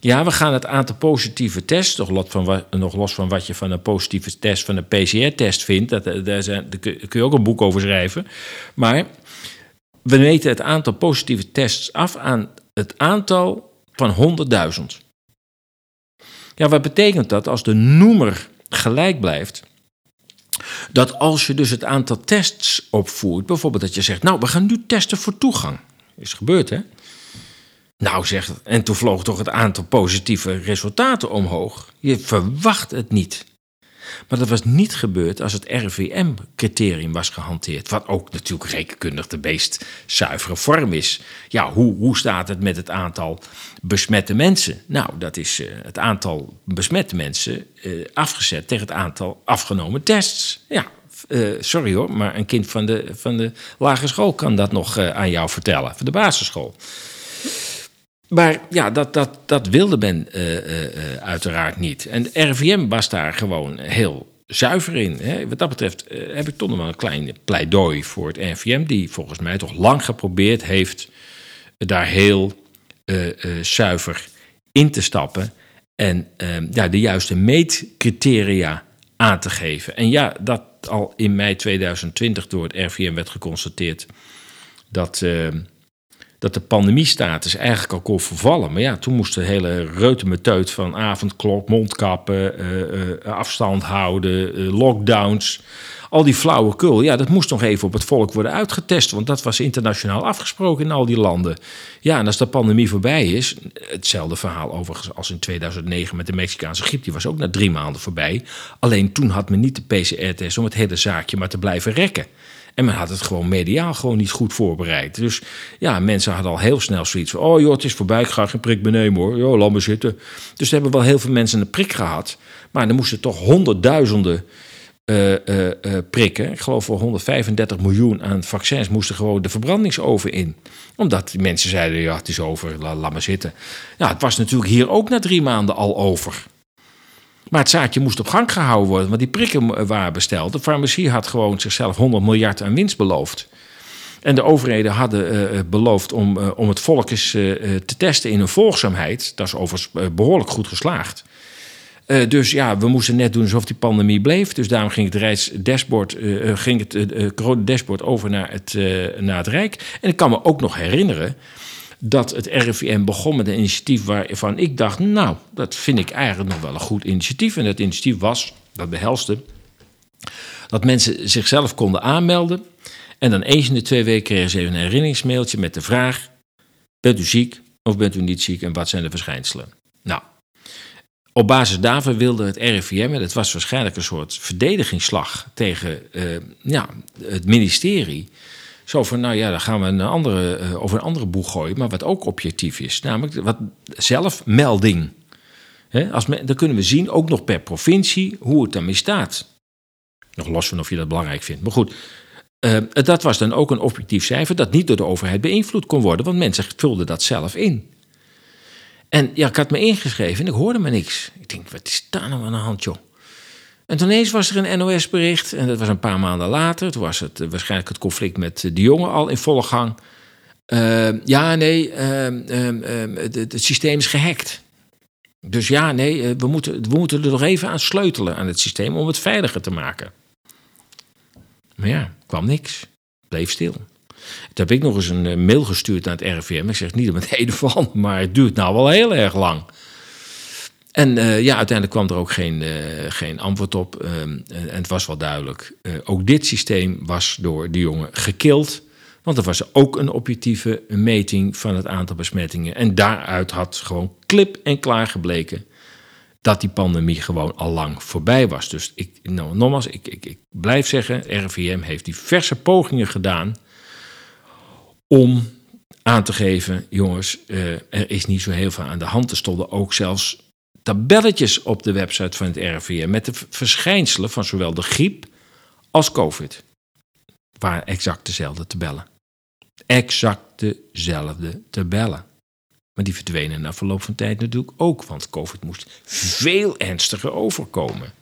Ja, we gaan het aantal positieve tests, nog los van wat, nog los van wat je van een positieve test, van een PCR-test vindt, dat, eh, daar, zijn, kun je ook een boek over schrijven. Maar we meten het aantal positieve tests af aan het aantal van 100.000. Ja, wat betekent dat als de noemer gelijk blijft? Dat als je dus het aantal tests opvoert, bijvoorbeeld dat je zegt, nou, we gaan nu testen voor toegang. Is gebeurd, hè? Nou, zegt, en toen vloog toch het aantal positieve resultaten omhoog. Je verwacht het niet. Maar dat was niet gebeurd als het RIVM-criterium was gehanteerd. Wat ook natuurlijk rekenkundig de meest zuivere vorm is. Ja, hoe, hoe staat het met het aantal besmette mensen? Nou, dat is uh, het aantal besmette mensen uh, afgezet tegen het aantal afgenomen tests. Ja, uh, sorry hoor, maar een kind van de, van de lagere school kan dat nog aan jou vertellen, van de basisschool. Maar ja, dat, dat, dat wilde men uh, uh, uiteraard niet. En de RIVM was daar gewoon heel zuiver in. Hè. Wat dat betreft heb ik toch nog wel een klein pleidooi voor het RIVM... die volgens mij toch lang geprobeerd heeft daar heel zuiver in te stappen... en ja, de juiste meetcriteria aan te geven. En ja, dat al in mei 2020 door het RIVM werd geconstateerd... dat dat de pandemiestatus eigenlijk al kon vervallen. Maar ja, toen moest de hele reutemeteut van avondklok, mondkappen, uh, uh, afstand houden, uh, lockdowns, al die flauwekul. Ja, dat moest nog even op het volk worden uitgetest, want dat was internationaal afgesproken in al die landen. Ja, en als de pandemie voorbij is, hetzelfde verhaal overigens als in 2009 met de Mexicaanse griep, die was ook na drie maanden voorbij. Alleen toen had men niet de PCR-test om het hele zaakje maar te blijven rekken. En men had het gewoon mediaal gewoon niet goed voorbereid. Dus ja, mensen hadden al heel snel zoiets van... oh joh, het is voorbij, ik ga geen prik benemen hoor. Joh, laat me zitten. Dus er hebben wel heel veel mensen een prik gehad. Maar er moesten toch honderdduizenden uh, uh, uh, prikken. Ik geloof voor 135 miljoen aan vaccins moesten gewoon de verbrandingsoven in. Omdat die mensen zeiden, ja, het is over, la, laat maar zitten. Ja, het was natuurlijk hier ook na drie maanden al over. Maar het zaadje moest op gang gehouden worden, want die prikken waren besteld. De farmacie had gewoon zichzelf 100 miljard aan winst beloofd. En de overheden hadden uh, beloofd om, uh, om het volk eens te testen in hun volgzaamheid. Dat is overigens behoorlijk goed geslaagd. dus ja, we moesten net doen alsof die pandemie bleef. Dus daarom ging het reisdashboard, ging het corona-dashboard over naar het, naar het Rijk. En ik kan me ook nog herinneren dat het RIVM begon met een initiatief waarvan ik dacht, nou, dat vind ik eigenlijk nog wel een goed initiatief. En dat initiatief was, dat behelste, dat mensen zichzelf konden aanmelden. En dan eens in de twee weken kregen ze even een herinneringsmailtje met de vraag, bent u ziek of bent u niet ziek en wat zijn de verschijnselen? Nou, op basis daarvan wilde het RIVM, en het was waarschijnlijk een soort verdedigingsslag tegen uh, ja, het ministerie zo van, nou ja, dan gaan we een andere, uh, over een andere boeg gooien, maar wat ook objectief is. Namelijk wat zelfmelding. He, als me, dan kunnen we zien, ook nog per provincie, hoe het daarmee staat. Nog los van of je dat belangrijk vindt. Maar goed, uh, dat was dan ook een objectief cijfer dat niet door de overheid beïnvloed kon worden, want mensen vulden dat zelf in. En ja, ik had me ingeschreven en ik hoorde maar niks. Ik denk, wat is daar nou aan de hand, joh? En toen was er een NOS-bericht, en dat was een paar maanden later. Toen was het waarschijnlijk het conflict met de jongen al in volle gang. Uh, ja, nee, uh, uh, het, het, systeem is gehackt. Dus ja, nee, we moeten, we moeten er nog even aan sleutelen aan het systeem om het veiliger te maken. Maar ja, kwam niks. Bleef stil. Toen heb ik nog eens een mail gestuurd naar het RIVM. Ik zeg niet om het heden van, maar het duurt nou wel heel erg lang. En uh, ja, uiteindelijk kwam er ook geen, uh, geen antwoord op. Uh, en het was wel duidelijk. ook dit systeem was door de jongen gekild. Want er was ook een objectieve meting van het aantal besmettingen. En daaruit had gewoon klip en klaar gebleken dat die pandemie gewoon al lang voorbij was. Dus ik, nou, nogmaals, ik, ik, ik blijf zeggen, RIVM heeft diverse pogingen gedaan om aan te geven, jongens, er is niet zo heel veel aan de hand. Er stonden ook zelfs tabelletjes op de website van het RIVM met de verschijnselen van zowel de griep als COVID. Waren exact dezelfde tabellen. Exact dezelfde tabellen. Maar die verdwenen na verloop van tijd natuurlijk ook, want COVID moest veel ernstiger overkomen.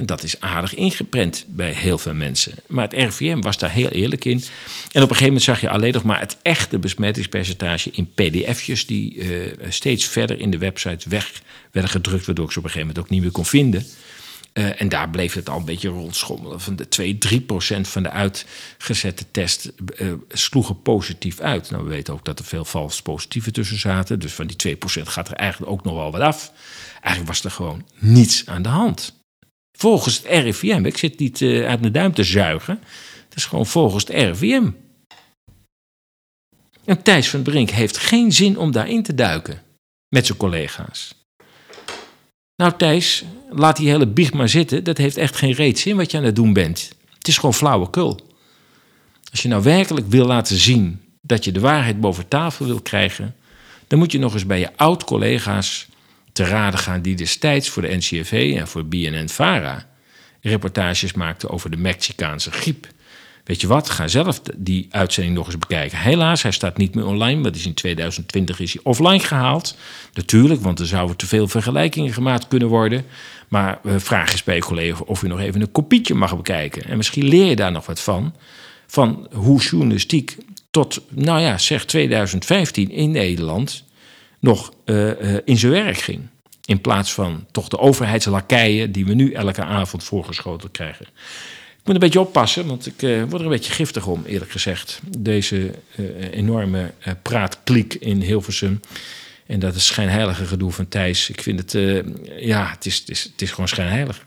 En dat is aardig ingeprent bij heel veel mensen. Maar het RIVM was daar heel eerlijk in. En op een gegeven moment zag je alleen nog maar het echte besmettingspercentage in pdf'jes... die uh, steeds verder in de website weg werden gedrukt... waardoor ik ze op een gegeven moment ook niet meer kon vinden... Uh, en daar bleef het al een beetje rondschommelen. Van de 2, 3 procent van de uitgezette test uh, sloegen positief uit. Nou, we weten ook dat er veel vals positieven tussen zaten. Dus van die 2 procent gaat er eigenlijk ook nog wel wat af. Eigenlijk was er gewoon niets aan de hand. Volgens het RIVM, ik zit niet uh, uit mijn duim te zuigen. Dat is gewoon volgens het RIVM. En Thijs van Brink heeft geen zin om daarin te duiken. Met zijn collega's. Nou Thijs, laat die hele biecht maar zitten. Dat heeft echt geen reet zin wat je aan het doen bent. Het is gewoon flauwekul. Als je nou werkelijk wil laten zien dat je de waarheid boven tafel wil krijgen... dan moet je nog eens bij je oud-collega's te raden gaan... die destijds voor de NCRV en voor BNN-VARA... reportages maakten over de Mexicaanse griep... Weet je wat, ga zelf die uitzending nog eens bekijken. Helaas, hij staat niet meer online, maar is in 2020 is hij offline gehaald. Natuurlijk, want er zouden te veel vergelijkingen gemaakt kunnen worden. Maar we vragen eens bij je collega of u nog even een kopietje mag bekijken. En misschien leer je daar nog wat van. Van hoe journalistiek tot, nou ja, zeg 2015 in Nederland nog uh, uh, in zijn werk ging. In plaats van toch de overheidslakeien die we nu elke avond voorgeschoten krijgen. Ik moet een beetje oppassen, want ik uh, word er een beetje giftig om, eerlijk gezegd. Deze enorme uh, praatkliek in Hilversum. En dat is schijnheilige gedoe van Thijs. Ik vind het, ja, het is, het, is, het is gewoon schijnheilig.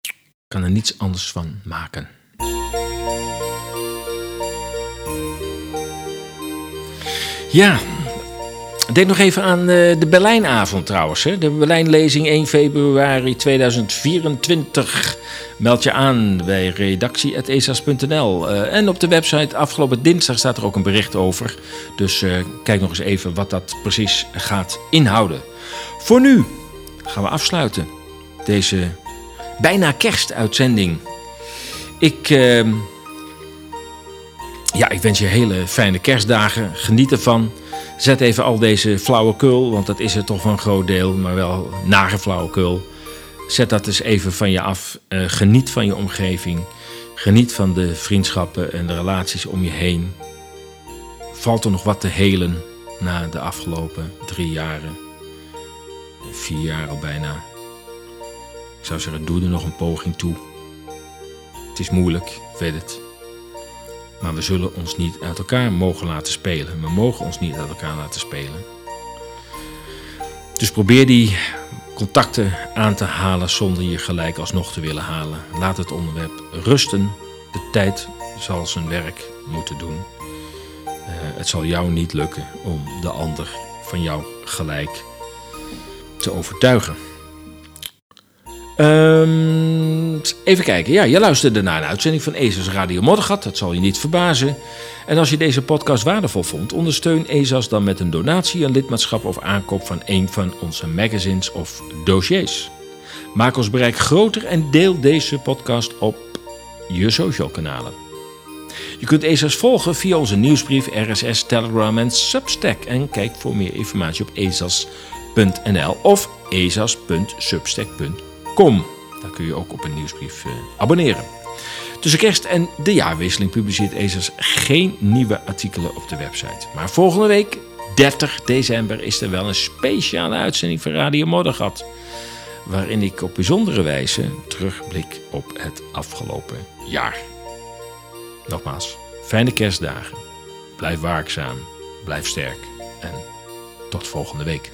Ik kan er niets anders van maken. Ja, Denk nog even aan de Berlijnavond trouwens. Hè? De Berlijnlezing 1 februari 2024. Meld je aan bij redactie.esas.nl. Uh, en op de website afgelopen dinsdag staat er ook een bericht over. Dus uh, kijk nog eens even wat dat precies gaat inhouden. Voor nu gaan we afsluiten. Deze bijna kerstuitzending. Ik... Uh, ja, ik wens je hele fijne kerstdagen. Geniet ervan. Zet even al deze flauwekul, want dat is er toch een groot deel, maar wel nare flauwekul. Zet dat eens even van je af. Uh, geniet van je omgeving. Geniet van de vriendschappen en de relaties om je heen. Valt er nog wat te helen na de afgelopen drie jaren? Vier jaar al bijna. Ik zou zeggen, doe er nog een poging toe. Het is moeilijk, ik weet het. Maar we zullen ons niet uit elkaar mogen laten spelen. We mogen ons niet uit elkaar laten spelen. Dus probeer die contacten aan te halen zonder je gelijk alsnog te willen halen. Laat het onderwerp rusten. De tijd zal zijn werk moeten doen. Uh, het zal jou niet lukken om de ander van jou gelijk te overtuigen. Um, even kijken. Ja, je luisterde naar een uitzending van ESA's Radio Moddergat. Dat zal je niet verbazen. En als je deze podcast waardevol vond, ondersteun ESA's dan met een donatie, een lidmaatschap of aankoop van een van onze magazines of dossiers. Maak ons bereik groter en deel deze podcast op je social kanalen. Je kunt ESA's volgen via onze nieuwsbrief, RSS, Telegram en Substack. En kijk voor meer informatie op esas.nl of esas.substack.com. Daar kun je ook op een nieuwsbrief uh, abonneren. Tussen kerst en de jaarwisseling publiceert ESAS geen nieuwe artikelen op de website. Maar volgende week, 30 december, is er wel een speciale uitzending van Radio Moddergat. Waarin ik op bijzondere wijze terugblik op het afgelopen jaar. Nogmaals, fijne kerstdagen. Blijf waakzaam, blijf sterk en tot volgende week.